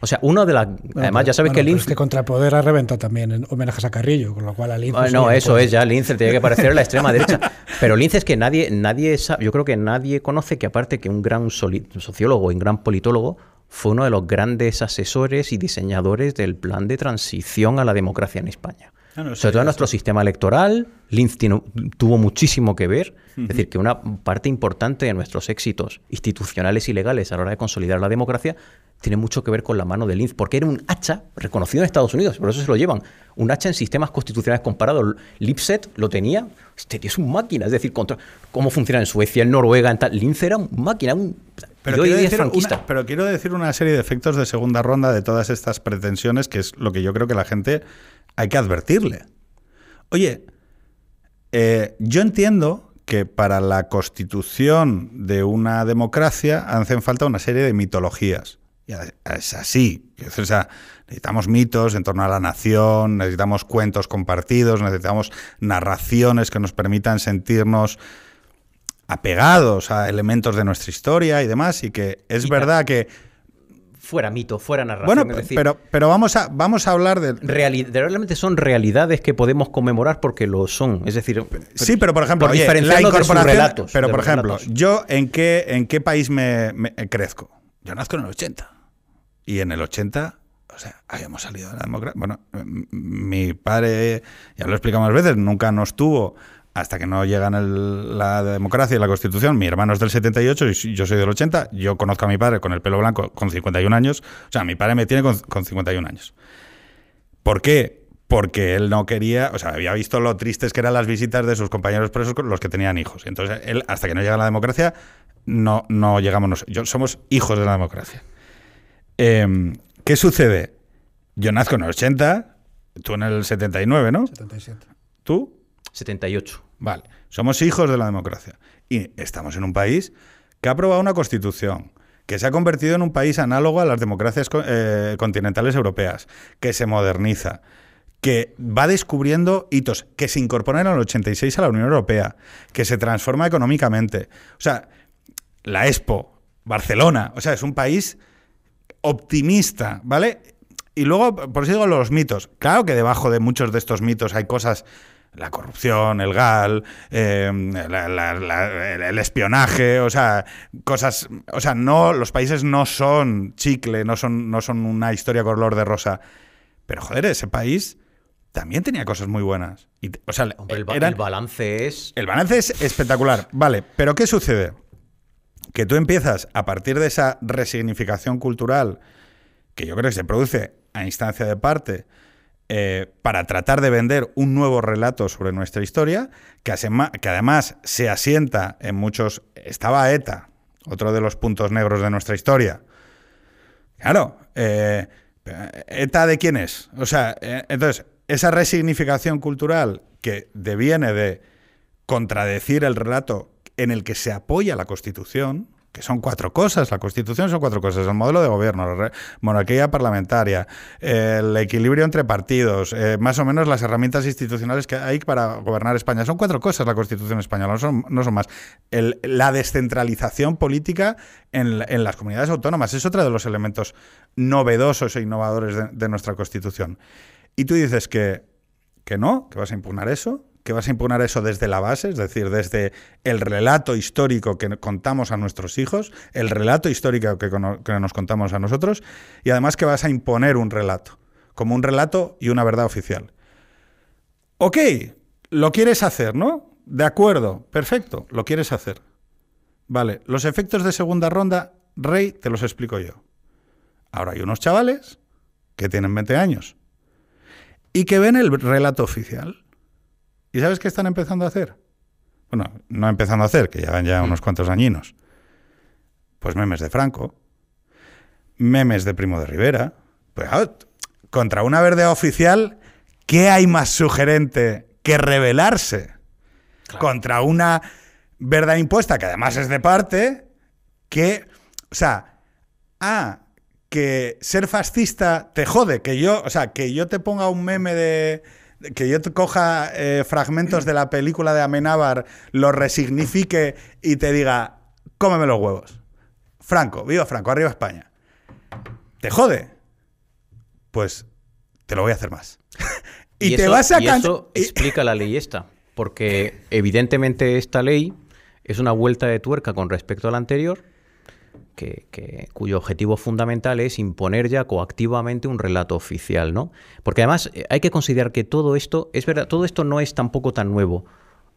O sea, uno de las. Bueno, además, ya sabes bueno, que pero Linz. es que Contrapoder ha reventado también en homenajes a Carrillo, con lo cual a. Ah, sí, no, eso puede- es ya Lince tiene que parecer la extrema derecha. Pero Lince es que nadie, nadie sabe, yo creo que nadie conoce que aparte que un gran sociólogo y un gran politólogo fue uno de los grandes asesores y diseñadores del plan de transición a la democracia en España. Ah, no, sí, Sobre todo en sí. nuestro sistema electoral, Linz tiene- tuvo muchísimo que ver. Es decir, que una parte importante de nuestros éxitos institucionales y legales a la hora de consolidar la democracia tiene mucho que ver con la mano de Linz, porque era un hacha reconocido en Estados Unidos, por eso se lo llevan. Un hacha en sistemas constitucionales comparados. Lipset lo tenía, este tío es un máquina, es decir, contra, cómo funciona en Suecia, en Noruega, en tal. Linz era un máquina, un. Quiero, decir una, pero quiero decir una serie de efectos de segunda ronda de todas estas pretensiones, que es lo que yo creo que la gente hay que advertirle. Oye, eh, yo entiendo que para la constitución de una democracia hacen falta una serie de mitologías. Y es así. O sea, necesitamos mitos en torno a la nación, necesitamos cuentos compartidos, necesitamos narraciones que nos permitan sentirnos apegados a elementos de nuestra historia y demás. Y que es Y verdad que. Fuera mito, fuera narración. Bueno, decir, pero, pero vamos, a, vamos a hablar de. reali- realmente son realidades que podemos conmemorar porque lo son. Es decir, Sí, pero por ejemplo, por oye, la diferenciarnos de incorporación. relatos, pero de por ejemplo, relatos. yo en qué en qué país me, me- crezco. Yo nazco en el 80 y en el 80, o sea, habíamos salido de la democracia. Bueno, mi padre, ya lo he explicado más veces, nunca nos tuvo hasta que no llegan el- la democracia y la constitución. Mi hermano es del 78 y yo soy del 80. Yo conozco a mi padre con el pelo blanco con 51 años. O sea, mi padre me tiene con, con 51 años. ¿Por qué? Porque él no quería, o sea, había visto lo tristes que eran las visitas de sus compañeros presos con los que tenían hijos. Y entonces él, hasta que no llega la democracia, no, no llegamos nosotros. Yo, somos hijos de la democracia. Em, ¿Qué sucede? Yo nazco en el 80, tú en el 79, ¿no? 77. ¿Tú? 78. Vale. Somos hijos de la democracia. Y estamos en un país que ha aprobado una constitución, que se ha convertido en un país análogo a las democracias eh, continentales europeas, que se moderniza, que va descubriendo hitos, que se incorpora en el 86 a la Unión Europea, que se transforma económicamente. O sea, la Expo, Barcelona, o sea, es un país optimista, ¿vale? Y luego, por eso digo los mitos. Claro que debajo de muchos de estos mitos hay cosas, la corrupción, el GAL, eh, la- la- la- el espionaje, o sea, cosas, o sea, no, los países no son chicle, no son, no son una historia color de rosa. Pero joder, ese país también tenía cosas muy buenas. Y, o sea, Hombre, el, eran- el balance es. el balance es espectacular. Vale, pero ¿qué sucede? Que tú empiezas a partir de esa resignificación cultural que yo creo que se produce a instancia de parte eh, para tratar de vender un nuevo relato sobre nuestra historia, que, además se asienta en muchos... Estaba ETA, otro de los puntos negros de nuestra historia. Claro, eh, ¿ETA de quién es? O sea, eh, entonces, esa resignificación cultural que deviene de contradecir el relato en el que se apoya la Constitución, que son cuatro cosas, la Constitución son cuatro cosas, el modelo de gobierno, la monarquía parlamentaria, el equilibrio entre partidos, eh, más o menos las herramientas institucionales que hay para gobernar España. Son cuatro cosas la Constitución española, no son, no son más. La descentralización política en, en las comunidades autónomas es otro de los elementos novedosos e innovadores de, de nuestra Constitución. Y tú dices que, que no, que vas a impugnar eso, que vas a impugnar eso desde la base, es decir, desde el relato histórico que contamos a nuestros hijos, el relato histórico que nos contamos a nosotros, y además que vas a imponer un relato, como un relato y una verdad oficial. Ok, lo quieres hacer, ¿no? De acuerdo, perfecto, lo quieres hacer. Vale, los efectos de segunda ronda, Rey, te los explico yo. Ahora hay unos chavales que tienen 20 años y que ven el relato oficial. ¿Y sabes qué están empezando a hacer? Bueno, no empezando a hacer, que llevan ya unos cuantos añinos. Pues memes de Franco, memes de Primo de Rivera. Pues ah, contra una verdad oficial, ¿qué hay más sugerente que rebelarse? Contra una verdad impuesta, que además es de parte, que, o sea, ah, que ser fascista te jode, que yo, o sea, que yo te ponga un meme de, que yo te coja eh, fragmentos de la película de Amenábar, los resignifique y te diga, cómeme los huevos. Franco, viva Franco, arriba España. ¿Te jode? Pues te lo voy a hacer más. y, te vas a cansar. explica la ley esta, porque evidentemente esta ley es una vuelta de tuerca con respecto a la anterior cuyo objetivo fundamental es imponer ya coactivamente un relato oficial, ¿no? Porque además eh, hay que considerar que todo esto, es verdad, todo esto no es tampoco tan nuevo.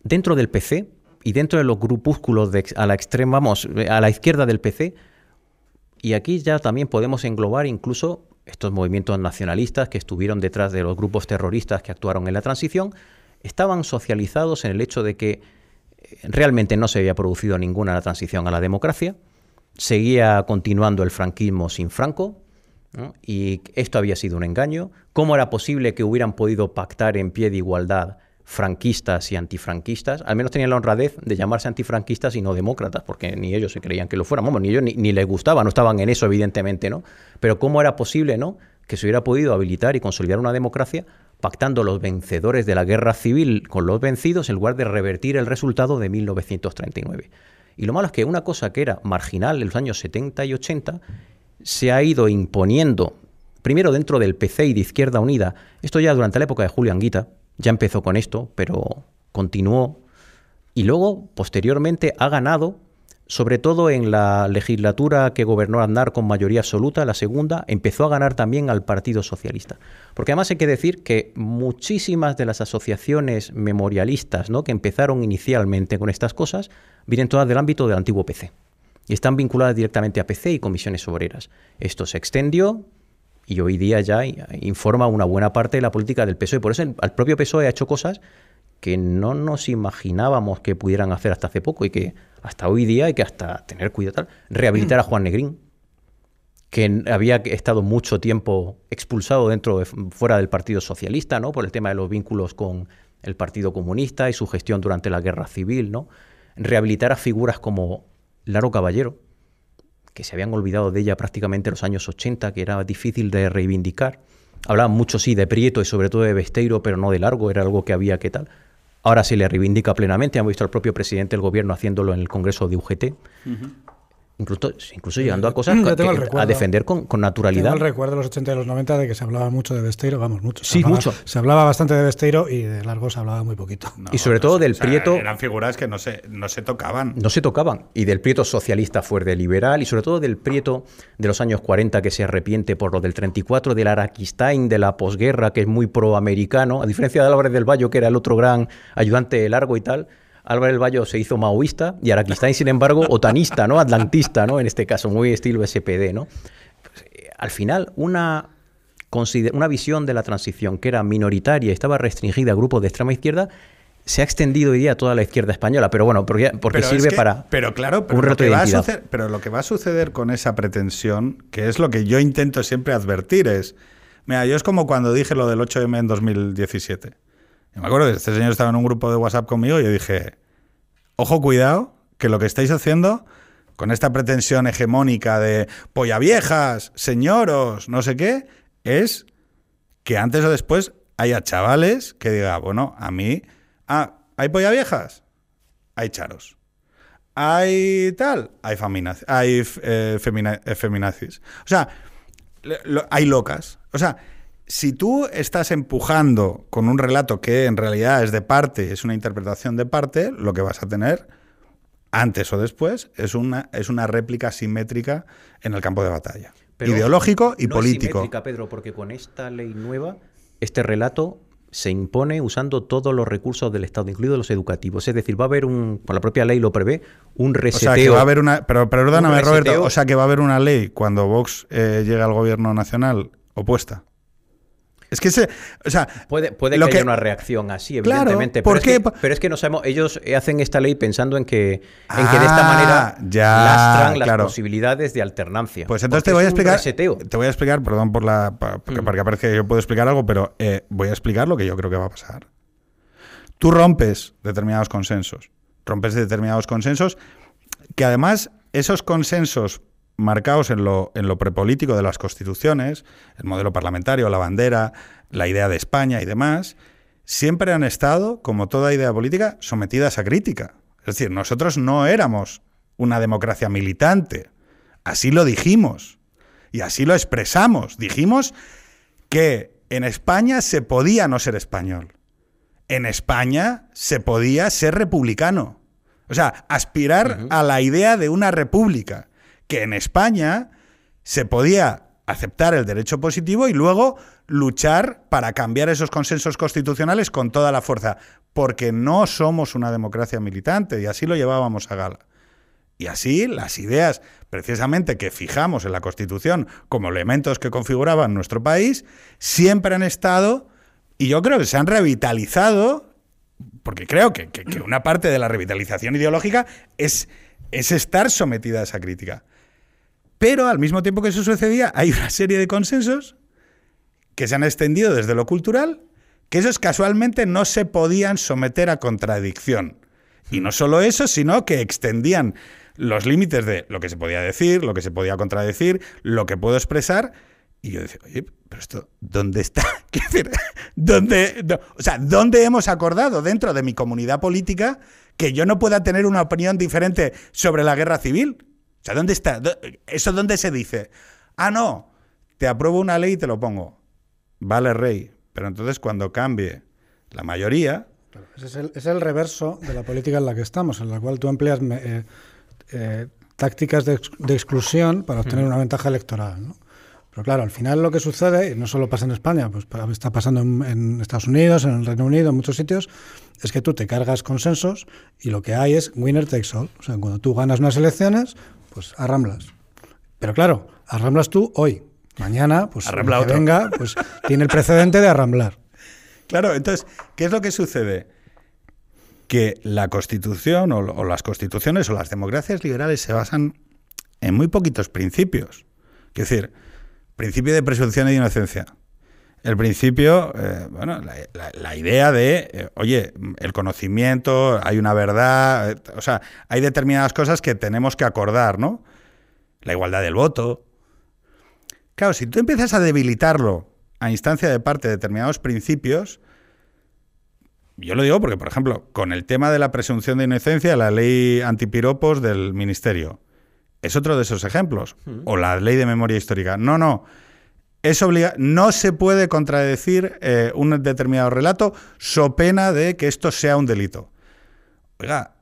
Dentro del PC y dentro de los grupúsculos de, a la extrema, vamos, a la izquierda del PC, y aquí ya también podemos englobar incluso estos movimientos nacionalistas que estuvieron detrás de los grupos terroristas que actuaron en la transición, estaban socializados en el hecho de que eh, realmente no se había producido ninguna transición a la democracia, seguía continuando el franquismo sin Franco, y esto había sido un engaño. ¿Cómo era posible que hubieran podido pactar en pie de igualdad franquistas y antifranquistas? Al menos tenían la honradez de llamarse antifranquistas y no demócratas, porque ni ellos se creían que lo fueran, ni ellos ni, ni les gustaba, no estaban en eso, evidentemente, ¿no? Pero ¿cómo era posible, ¿no? Que se hubiera podido habilitar y consolidar una democracia pactando los vencedores de la guerra civil con los vencidos en lugar de revertir el resultado de 1939. Y lo malo es que una cosa que era marginal en los años 70 y 80 se ha ido imponiendo, primero dentro del PC y de Izquierda Unida, esto ya durante la época de Julio Anguita, ya empezó con esto, pero continuó, y luego, posteriormente, ha ganado sobre todo en la legislatura que gobernó Aznar con mayoría absoluta, la segunda, empezó a ganar también al Partido Socialista. Porque además hay que decir que muchísimas de las asociaciones memorialistas ¿no? que empezaron inicialmente con estas cosas vienen todas del ámbito del antiguo PC. Y están vinculadas directamente a PC y comisiones obreras. Esto se extendió y hoy día ya informa una buena parte de la política del PSOE. Por eso el, propio PSOE ha hecho cosas que no nos imaginábamos que pudieran hacer hasta hace poco y que hasta hoy día hay que hasta tener cuidado tal, rehabilitar a Juan Negrín, que había estado mucho tiempo expulsado dentro de, fuera del Partido Socialista, ¿no? Por el tema de los vínculos con el Partido Comunista y su gestión durante la Guerra Civil, ¿no? Rehabilitar a figuras como Laro Caballero, que se habían olvidado de ella prácticamente en los años 80, que era difícil de reivindicar. Hablaban mucho, sí, de Prieto y sobre todo de Besteiro, pero no de Largo, era algo que había que tal. Ahora se le reivindica plenamente. Hemos visto al propio presidente del gobierno haciéndolo en el Congreso de UGT. Incluso, incluso llegando a cosas a defender con, naturalidad. Tengo el recuerdo de los 80 y los 90 de que se hablaba mucho de Besteiro, vamos, mucho. Sí, mucho. Se hablaba bastante de Besteiro y de Largo se hablaba muy poquito. y sobre todo del Prieto... Eran figuras que no se, no se tocaban. No se tocaban. Y del Prieto socialista fuerte liberal y sobre todo del Prieto de los años 40 que se arrepiente por lo del 34, del Araquistain, de la posguerra, que es muy proamericano, a diferencia de Álvarez del Valle, que era el otro gran ayudante de Largo y tal Álvaro del Valle se hizo maoísta y Araquistain, sin embargo, otanista, ¿no? Atlantista, ¿no? En este caso, muy estilo SPD, ¿no? Pues, eh, al final, una, una visión de la transición que era minoritaria y estaba restringida a grupos de extrema izquierda, se ha extendido hoy día a toda la izquierda española, pero bueno, porque, porque sirve para pero claro, pero lo, que va a suceder, pero lo que va a suceder con esa pretensión, que es lo que yo intento siempre advertir, es, mira, yo es como cuando dije lo del 8M en 2017 me acuerdo que este señor estaba en un grupo de WhatsApp conmigo y yo dije, ojo, cuidado, que lo que estáis haciendo con esta pretensión hegemónica de polla viejas, señoros, no sé qué, es que antes o después haya chavales que digan, bueno, a mí, ah, ¿hay polla viejas? Hay charos. ¿Hay tal? Hay, hay eh, eh, feminazis. O sea, hay locas. O sea, si tú estás empujando con un relato que en realidad es de parte, es una interpretación de parte, lo que vas a tener antes o después es una, es una réplica simétrica en el campo de batalla. ideológico y político. Es simétrica, Pedro, porque con esta ley nueva, este relato se impone usando todos los recursos del Estado, incluidos los educativos. Es decir, va a haber un, por la propia ley lo prevé, un reseteo. O sea, que va a haber una, pero perdóname, Roberto, o sea, que va a haber una ley cuando Vox eh, llegue al gobierno nacional opuesta. Es que se, o sea, puede, puede que, haya una reacción así, evidentemente. pero, es que, pero, es que, no sabemos, ellos hacen esta ley pensando en que, en que de esta manera ah, ya, lastran las posibilidades de alternancia. Pues entonces te voy a explicar. Te voy a explicar, perdón por la. Para, mm. que parezca que yo puedo explicar algo, pero eh, voy a explicar lo que yo creo que va a pasar. Tú rompes determinados consensos. Rompes determinados consensos que además esos consensos marcados en lo, en lo prepolítico de las constituciones, el modelo parlamentario, la bandera, la idea de España y demás, siempre han estado, como toda idea política, sometidas a crítica. Es decir, nosotros no éramos una democracia militante. Así lo dijimos. Y así lo expresamos. Dijimos que en España se podía no ser español. En España se podía ser republicano. O sea, aspirar a la idea de una república. Que en España se podía aceptar el derecho positivo y luego luchar para cambiar esos consensos constitucionales con toda la fuerza. Porque no somos una democracia militante y así lo llevábamos a gala. Y así las ideas precisamente que fijamos en la Constitución como elementos que configuraban nuestro país, siempre han estado, y yo creo que se han revitalizado, porque creo que, una parte de la revitalización ideológica es, es estar sometida a esa crítica. Pero al mismo tiempo que eso sucedía, hay una serie de consensos que se han extendido desde lo cultural, que esos casualmente no se podían someter a contradicción. Y no solo eso, sino que extendían los límites de lo que se podía decir, lo que se podía contradecir, lo que puedo expresar. Y yo decía, oye, pero esto, ¿dónde está? ¿Dónde, o sea, ¿dónde hemos acordado dentro de mi comunidad política que yo no pueda tener una opinión diferente sobre la guerra civil? O sea, ¿dónde está? ¿Eso dónde se dice? Ah, no, te apruebo una ley y te lo pongo. Vale, rey. Pero entonces cuando cambie la mayoría... ese es el, reverso de la política en la que estamos, en la cual tú empleas... Eh, eh, tácticas de, exclusión para obtener una ventaja electoral. ¿no? Pero claro, al final lo que sucede, y no solo pasa en España, pues está pasando en, Estados Unidos, en el Reino Unido, en muchos sitios, es que tú te cargas consensos y lo que hay es winner takes all. O sea, cuando tú ganas unas elecciones, pues arramblas. Pero claro, arramblas tú hoy. Mañana, pues que venga, pues tiene el precedente de arramblar. Claro, entonces, ¿qué es lo que sucede? que la Constitución o, las constituciones o las democracias liberales se basan en muy poquitos principios. Es decir, principio de presunción de inocencia. El principio, eh, bueno, la, idea de, eh, oye, el conocimiento, hay una verdad, eh, o sea, hay determinadas cosas que tenemos que acordar, ¿no? La igualdad del voto. Claro, si tú empiezas a debilitarlo a instancia de parte de determinados principios, yo lo digo porque, por ejemplo, con el tema de la presunción de inocencia, la ley antipiropos del Ministerio es otro de esos ejemplos. Hmm. O la ley de memoria histórica. No, no. Es obliga no se puede contradecir eh, un determinado relato so pena de que esto sea un delito. Oiga,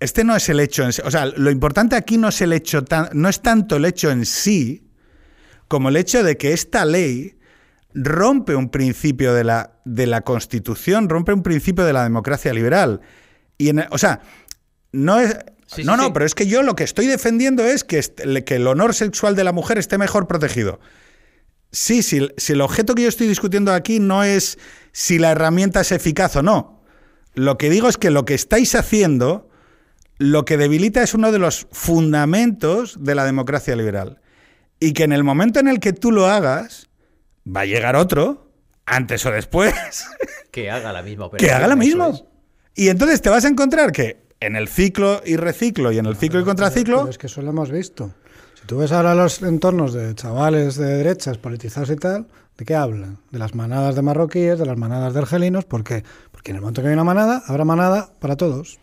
este no es el hecho en sí. O sea, lo importante aquí no es el hecho tan, no es tanto el hecho en sí como el hecho de que esta ley rompe un principio de la, de la Constitución, rompe un principio de la democracia liberal. Y en, o sea, no es... no, no, pero es que yo lo que estoy defendiendo es que, que el honor sexual de la mujer esté mejor protegido. Sí, si, si el objeto que yo estoy discutiendo aquí no es si la herramienta es eficaz o no. Lo que digo es que lo que estáis haciendo, lo que debilita es uno de los fundamentos de la democracia liberal. Y que en el momento en el que tú lo hagas, va a llegar otro, antes o después. Que haga la misma operación. Que haga la misma. Y entonces te vas a encontrar que en el ciclo y reciclo y en el ciclo y contraciclo. es que eso lo hemos visto. Tú ves ahora los entornos de chavales de derechas politizados y tal, ¿de qué hablan? De las manadas de marroquíes, de las manadas de argelinos. ¿Por qué? Porque en el momento que hay una manada, habrá manada para todos.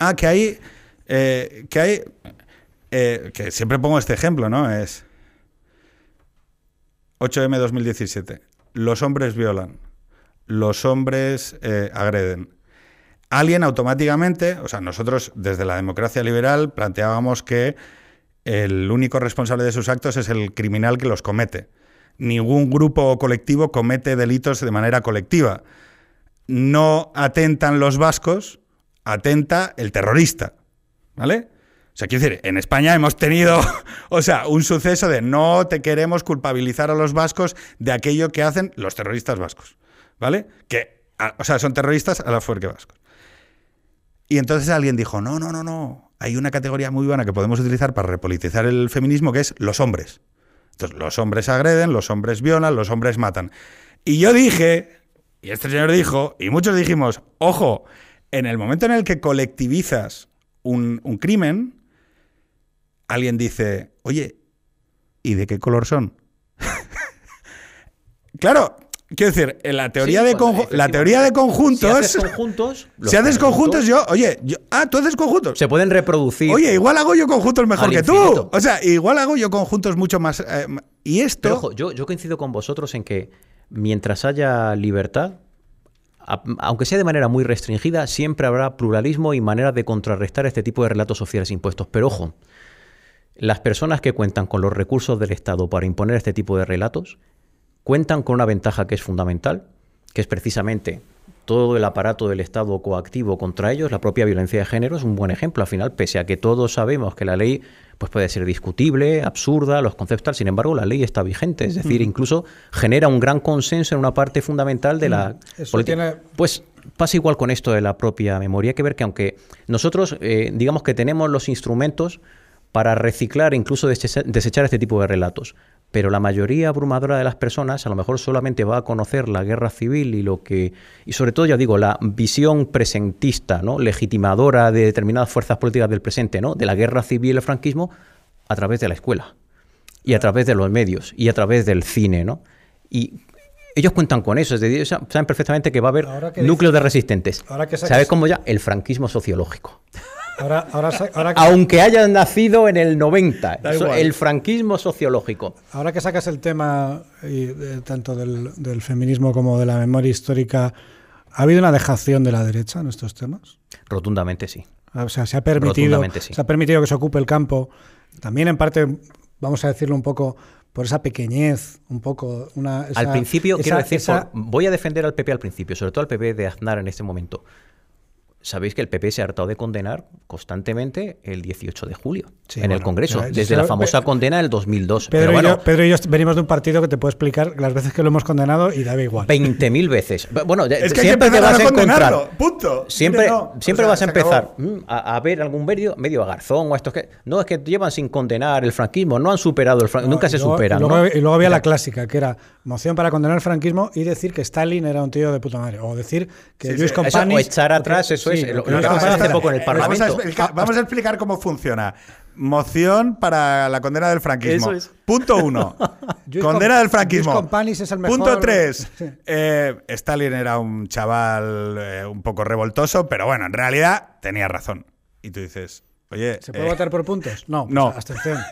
Ah, que hay. Eh, que hay. Eh, que siempre pongo este ejemplo, ¿no? Es. 8M 2017. Los hombres violan. Los hombres eh, agreden. Alguien automáticamente, o sea, nosotros desde la democracia liberal planteábamos que el único responsable de sus actos es el criminal que los comete. Ningún grupo o colectivo comete delitos de manera colectiva. No atentan los vascos, atenta el terrorista. ¿Vale? O sea, quiero decir, en España hemos tenido, o sea, un suceso de no te queremos culpabilizar a los vascos de aquello que hacen los terroristas vascos, ¿vale? Que, o sea, son terroristas a la fuerza vascos. Y entonces alguien dijo, no, no, no, no, hay una categoría muy buena que podemos utilizar para repolitizar el feminismo que es los hombres. Entonces, los hombres agreden, los hombres violan, los hombres matan. Y yo dije, y este señor dijo, y muchos dijimos, ojo, en el momento en el que colectivizas un, un crimen, alguien dice, oye, ¿y de qué color son? claro, Quiero decir, en la teoría, Sí, de, la teoría de conjuntos. Si haces conjuntos, si haces conjuntos, yo. Oye, yo, ah, tú haces conjuntos. se pueden reproducir. Oye, igual hago yo conjuntos mejor que infinito. tú. O sea, igual hago yo conjuntos mucho más. eh, y esto. Pero ojo, yo, yo coincido con vosotros en que mientras haya libertad, aunque sea de manera muy restringida, siempre habrá pluralismo y maneras de contrarrestar este tipo de relatos sociales impuestos. Pero ojo, las personas que cuentan con los recursos del Estado para imponer este tipo de relatos cuentan con una ventaja que es fundamental, que es precisamente todo el aparato del Estado coactivo contra ellos, la propia violencia de género es un buen ejemplo. Al final, pese a que todos sabemos que la ley pues puede ser discutible, absurda, los conceptos, sin embargo, la ley está vigente. Es decir, incluso genera un gran consenso en una parte fundamental de la Eso política. tiene- Pues pasa igual con esto de la propia memoria. Hay que ver que aunque nosotros, eh, digamos que tenemos los instrumentos para reciclar, incluso desecha- desechar este tipo de relatos, pero la mayoría abrumadora de las personas a lo mejor solamente va a conocer la guerra civil y lo que y sobre todo ya digo la visión presentista, ¿no? legitimadora de determinadas fuerzas políticas del presente, ¿no? de la guerra civil y el franquismo a través de la escuela y a través de los medios y a través del cine, ¿no? Y ellos cuentan con eso, es decir, sa- saben perfectamente que va a haber núcleos de resistentes. ahora que sacas- ¿Sabes cómo ya? El franquismo sociológico. Ahora, ahora, sa- ahora que- Aunque hayan nacido en el 90, Da eso- igual. el franquismo sociológico. Ahora que sacas el tema y, eh, tanto del, del feminismo como de la memoria histórica, ¿ha habido una dejación de la derecha en estos temas? Rotundamente sí. O sea, se ha permitido, sí. se ha permitido que se ocupe el campo. También en parte, vamos a decirlo un poco, por esa pequeñez, un poco una. esa- al principio, esa- quiero decir, esa- por- voy a defender al PP al principio, sobre todo al PP de Aznar en este momento. Sabéis que el PP se ha hartado de condenar constantemente el 18 de julio Sí, en el Congreso, ya- desde ya- la famosa condena del 2002. Pedro, Pero bueno, y yo, Pedro y yo venimos de un partido que te puedo explicar las veces que lo hemos condenado y daba igual. 20.000 veces. Bueno, Es que siempre te vas a a encontrar. condenarlo, punto. Siempre, Mire, no, siempre o sea, vas a empezar mm, a, a ver algún medio, medio a Garzón o a estos que. No, es que llevan sin condenar el franquismo, no han superado el franquismo, No, nunca se luego- superan. Y luego, ¿no? y luego había la clásica, que era moción para condenar el franquismo y decir que Stalin era un tío de puta madre. O decir que Sí, Luis sí. Eso, o echar atrás, eso es, lo- que lo Luis que No, pasó Companys hace era- poco en el vamos a, Parlamento. explicar, vamos a explicar cómo funciona. Moción para la condena del franquismo. Eso es. Punto uno. Condena del franquismo. Luis Companys es el mejor. Punto tres. Eh, Stalin era un chaval eh, un poco revoltoso, pero bueno, en realidad tenía razón. Y tú dices, oye. ¿Se puede eh, votar por puntos? No, pues no. abstención.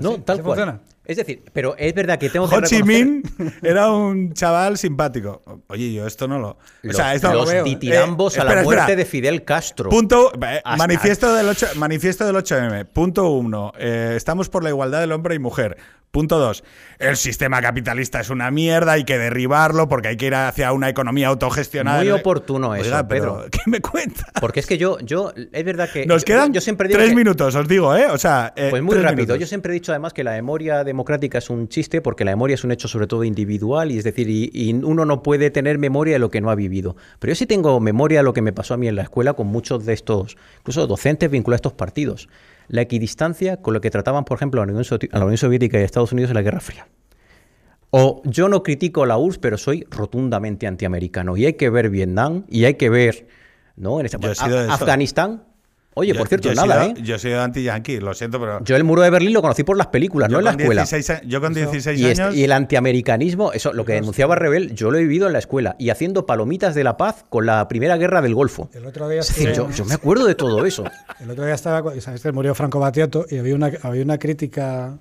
No, ¿Así- tal cual. funciona? Es decir, pero es verdad que tengo que Ho Chi reconocer- Minh era un chaval simpático. Oye, yo esto no lo. o Los, sea, esto los veo. ditirambos Eh, a la espera, muerte espera. de Fidel Castro. Punto, eh, manifiesto, del 8, manifiesto del 8M. Punto 1. estamos por la igualdad del hombre y mujer. Punto 2. El sistema capitalista es una mierda, hay que derribarlo porque hay que ir hacia una economía autogestionada. Muy oportuno eso, Oiga, pero, Pedro. ¿Qué me cuenta? Porque es que yo, yo, es verdad que. Nos quedan yo siempre digo tres que- minutos, os digo, ¿eh? O sea, eh, Pues muy rápido. minutos. Yo siempre he dicho además que la memoria democrática es un chiste porque la memoria es un hecho sobre todo individual y es decir, y, y uno no puede tener memoria de lo que no ha vivido. Pero yo sí tengo memoria de lo que me pasó a mí en la escuela con muchos de estos, incluso docentes vinculados a estos partidos. La equidistancia con lo que trataban, por ejemplo, a la Unión, Sovi- a la Unión Soviética y a Estados Unidos en la Guerra Fría. O yo no critico la URSS, pero soy rotundamente antiamericano. Y hay que ver Vietnam y hay que ver, ¿no? En eso. Afganistán. Oye, Yo- por cierto, yo nada, sido- ¿eh? Yo soy anti-yankee, lo siento, pero. Yo el muro de Berlín lo conocí por las películas, yo no en la escuela. 16 a- yo con 16 Y, este- años. y el antiamericanismo, eso, lo que denunciaba Rebel, yo lo he vivido en la escuela y haciendo palomitas de la paz con la primera guerra del Golfo. El otro día Es decir, yo, yo me acuerdo de todo eso. El otro día estaba, sabes que murió Franco Battiato y había una, había una crítica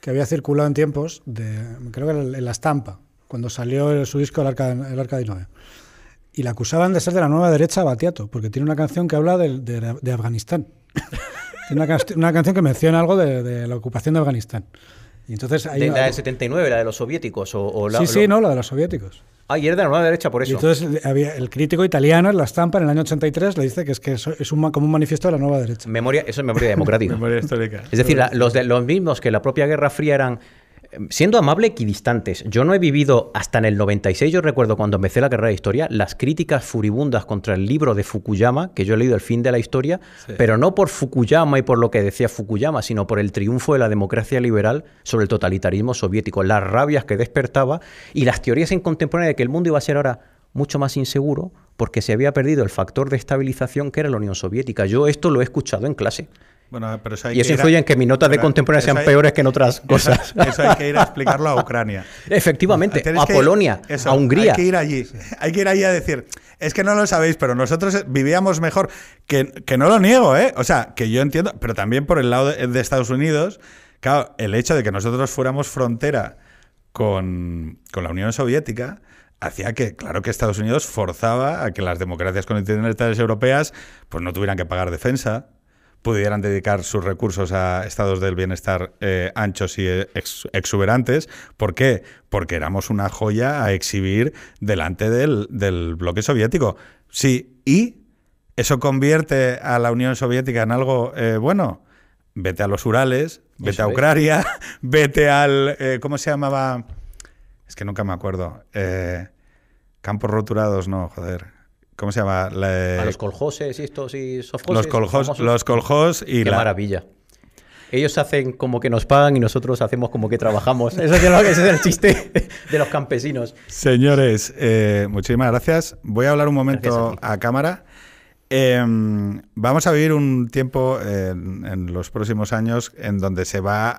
que había circulado en tiempos, de, creo que era en la estampa, cuando salió su disco El Arca, el Arca de Noé. Y la acusaban de ser de la nueva derecha a Battiato, porque tiene una canción que habla de, de Afganistán. tiene una, can- una canción que menciona algo de, de la ocupación de Afganistán. Y entonces hay De, una- la del 79, la de los soviéticos. O, o la, sí, sí, lo- no, la de los soviéticos. Ah, y era de la nueva derecha por Y eso. entonces había el crítico italiano en la estampa en el año 83 le dice que es que es un, como un manifiesto de la nueva derecha. Memoria, eso es memoria democrática. Memoria histórica. Es decir, la- los, de, los mismos que la propia Guerra Fría eran, eh, siendo amable, equidistantes. Yo no he vivido hasta en el 96, yo recuerdo cuando empecé la carrera de historia, las críticas furibundas contra el libro de Fukuyama, que yo he leído El fin de la historia, pero no por Fukuyama y por lo que decía Fukuyama, sino por el triunfo de la democracia liberal sobre el totalitarismo soviético, las rabias que despertaba y las teorías en contemporánea de que el mundo iba a ser ahora mucho más inseguro porque se había perdido el factor de estabilización que era la Unión Soviética. Yo esto lo he escuchado en clase. Bueno, pero eso hay y eso que ir a- influye en que mis notas de contemporánea sean hay- peores que en otras cosas. Eso, eso hay que ir a explicarlo a Ucrania. Efectivamente, Tienes a Polonia, eso, a Hungría. Hay que ir allí. Hay que ir allí a decir, es que no lo sabéis, pero nosotros vivíamos mejor. Que, que no lo niego, ¿eh? O sea, que yo entiendo, pero también por el lado de, de Estados Unidos, claro, el hecho de que nosotros fuéramos frontera con, con la Unión Soviética hacía que, claro que Estados Unidos forzaba a que las democracias continentales europeas pues no tuvieran que pagar defensa, pudieran dedicar sus recursos a estados del bienestar eh, anchos y ex- exuberantes. ¿Por qué? Porque éramos una joya a exhibir delante del, del bloque soviético. Sí, y eso convierte a la Unión Soviética en algo eh, bueno. Vete a los Urales, vete Eso a es. Ucrania, vete al... eh, ¿Cómo se llamaba? Es que nunca me acuerdo. Eh, campos roturados, no, joder. ¿Cómo se llama? La- A los coljoses y estos y los coljos, los coljos y Qué la, maravilla. Ellos hacen como que nos pagan y nosotros hacemos como que trabajamos. Eso es, lo que- es el chiste de los campesinos. Señores, eh, muchísimas gracias. Voy a hablar un momento a a, cámara. Eh, vamos a vivir un tiempo en, en los próximos años en donde se va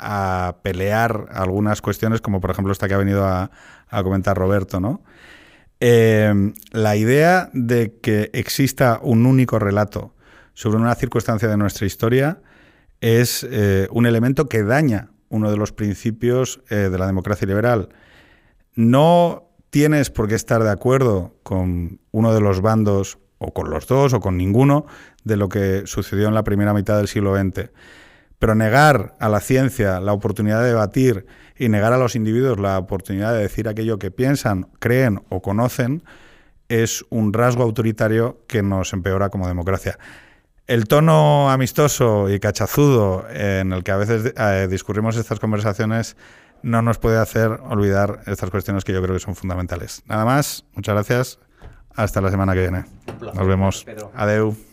a pelear algunas cuestiones, como por ejemplo esta que ha venido a, a comentar Roberto, ¿no? Eh, la idea de que exista un único relato sobre una circunstancia de nuestra historia es eh, un elemento que daña uno de los principios eh, de la democracia liberal. No tienes por qué estar de acuerdo con uno de los bandos, o con los dos, o con ninguno, de lo que sucedió en la primera mitad del siglo XX. Pero negar a la ciencia la oportunidad de debatir y negar a los individuos la oportunidad de decir aquello que piensan, creen o conocen es un rasgo autoritario que nos empeora como democracia. El tono amistoso y cachazudo en el que a veces eh, discurrimos estas conversaciones no nos puede hacer olvidar estas cuestiones que yo creo que son fundamentales. Nada más, muchas gracias. Hasta la semana que viene. placer, Nos vemos. Adeu.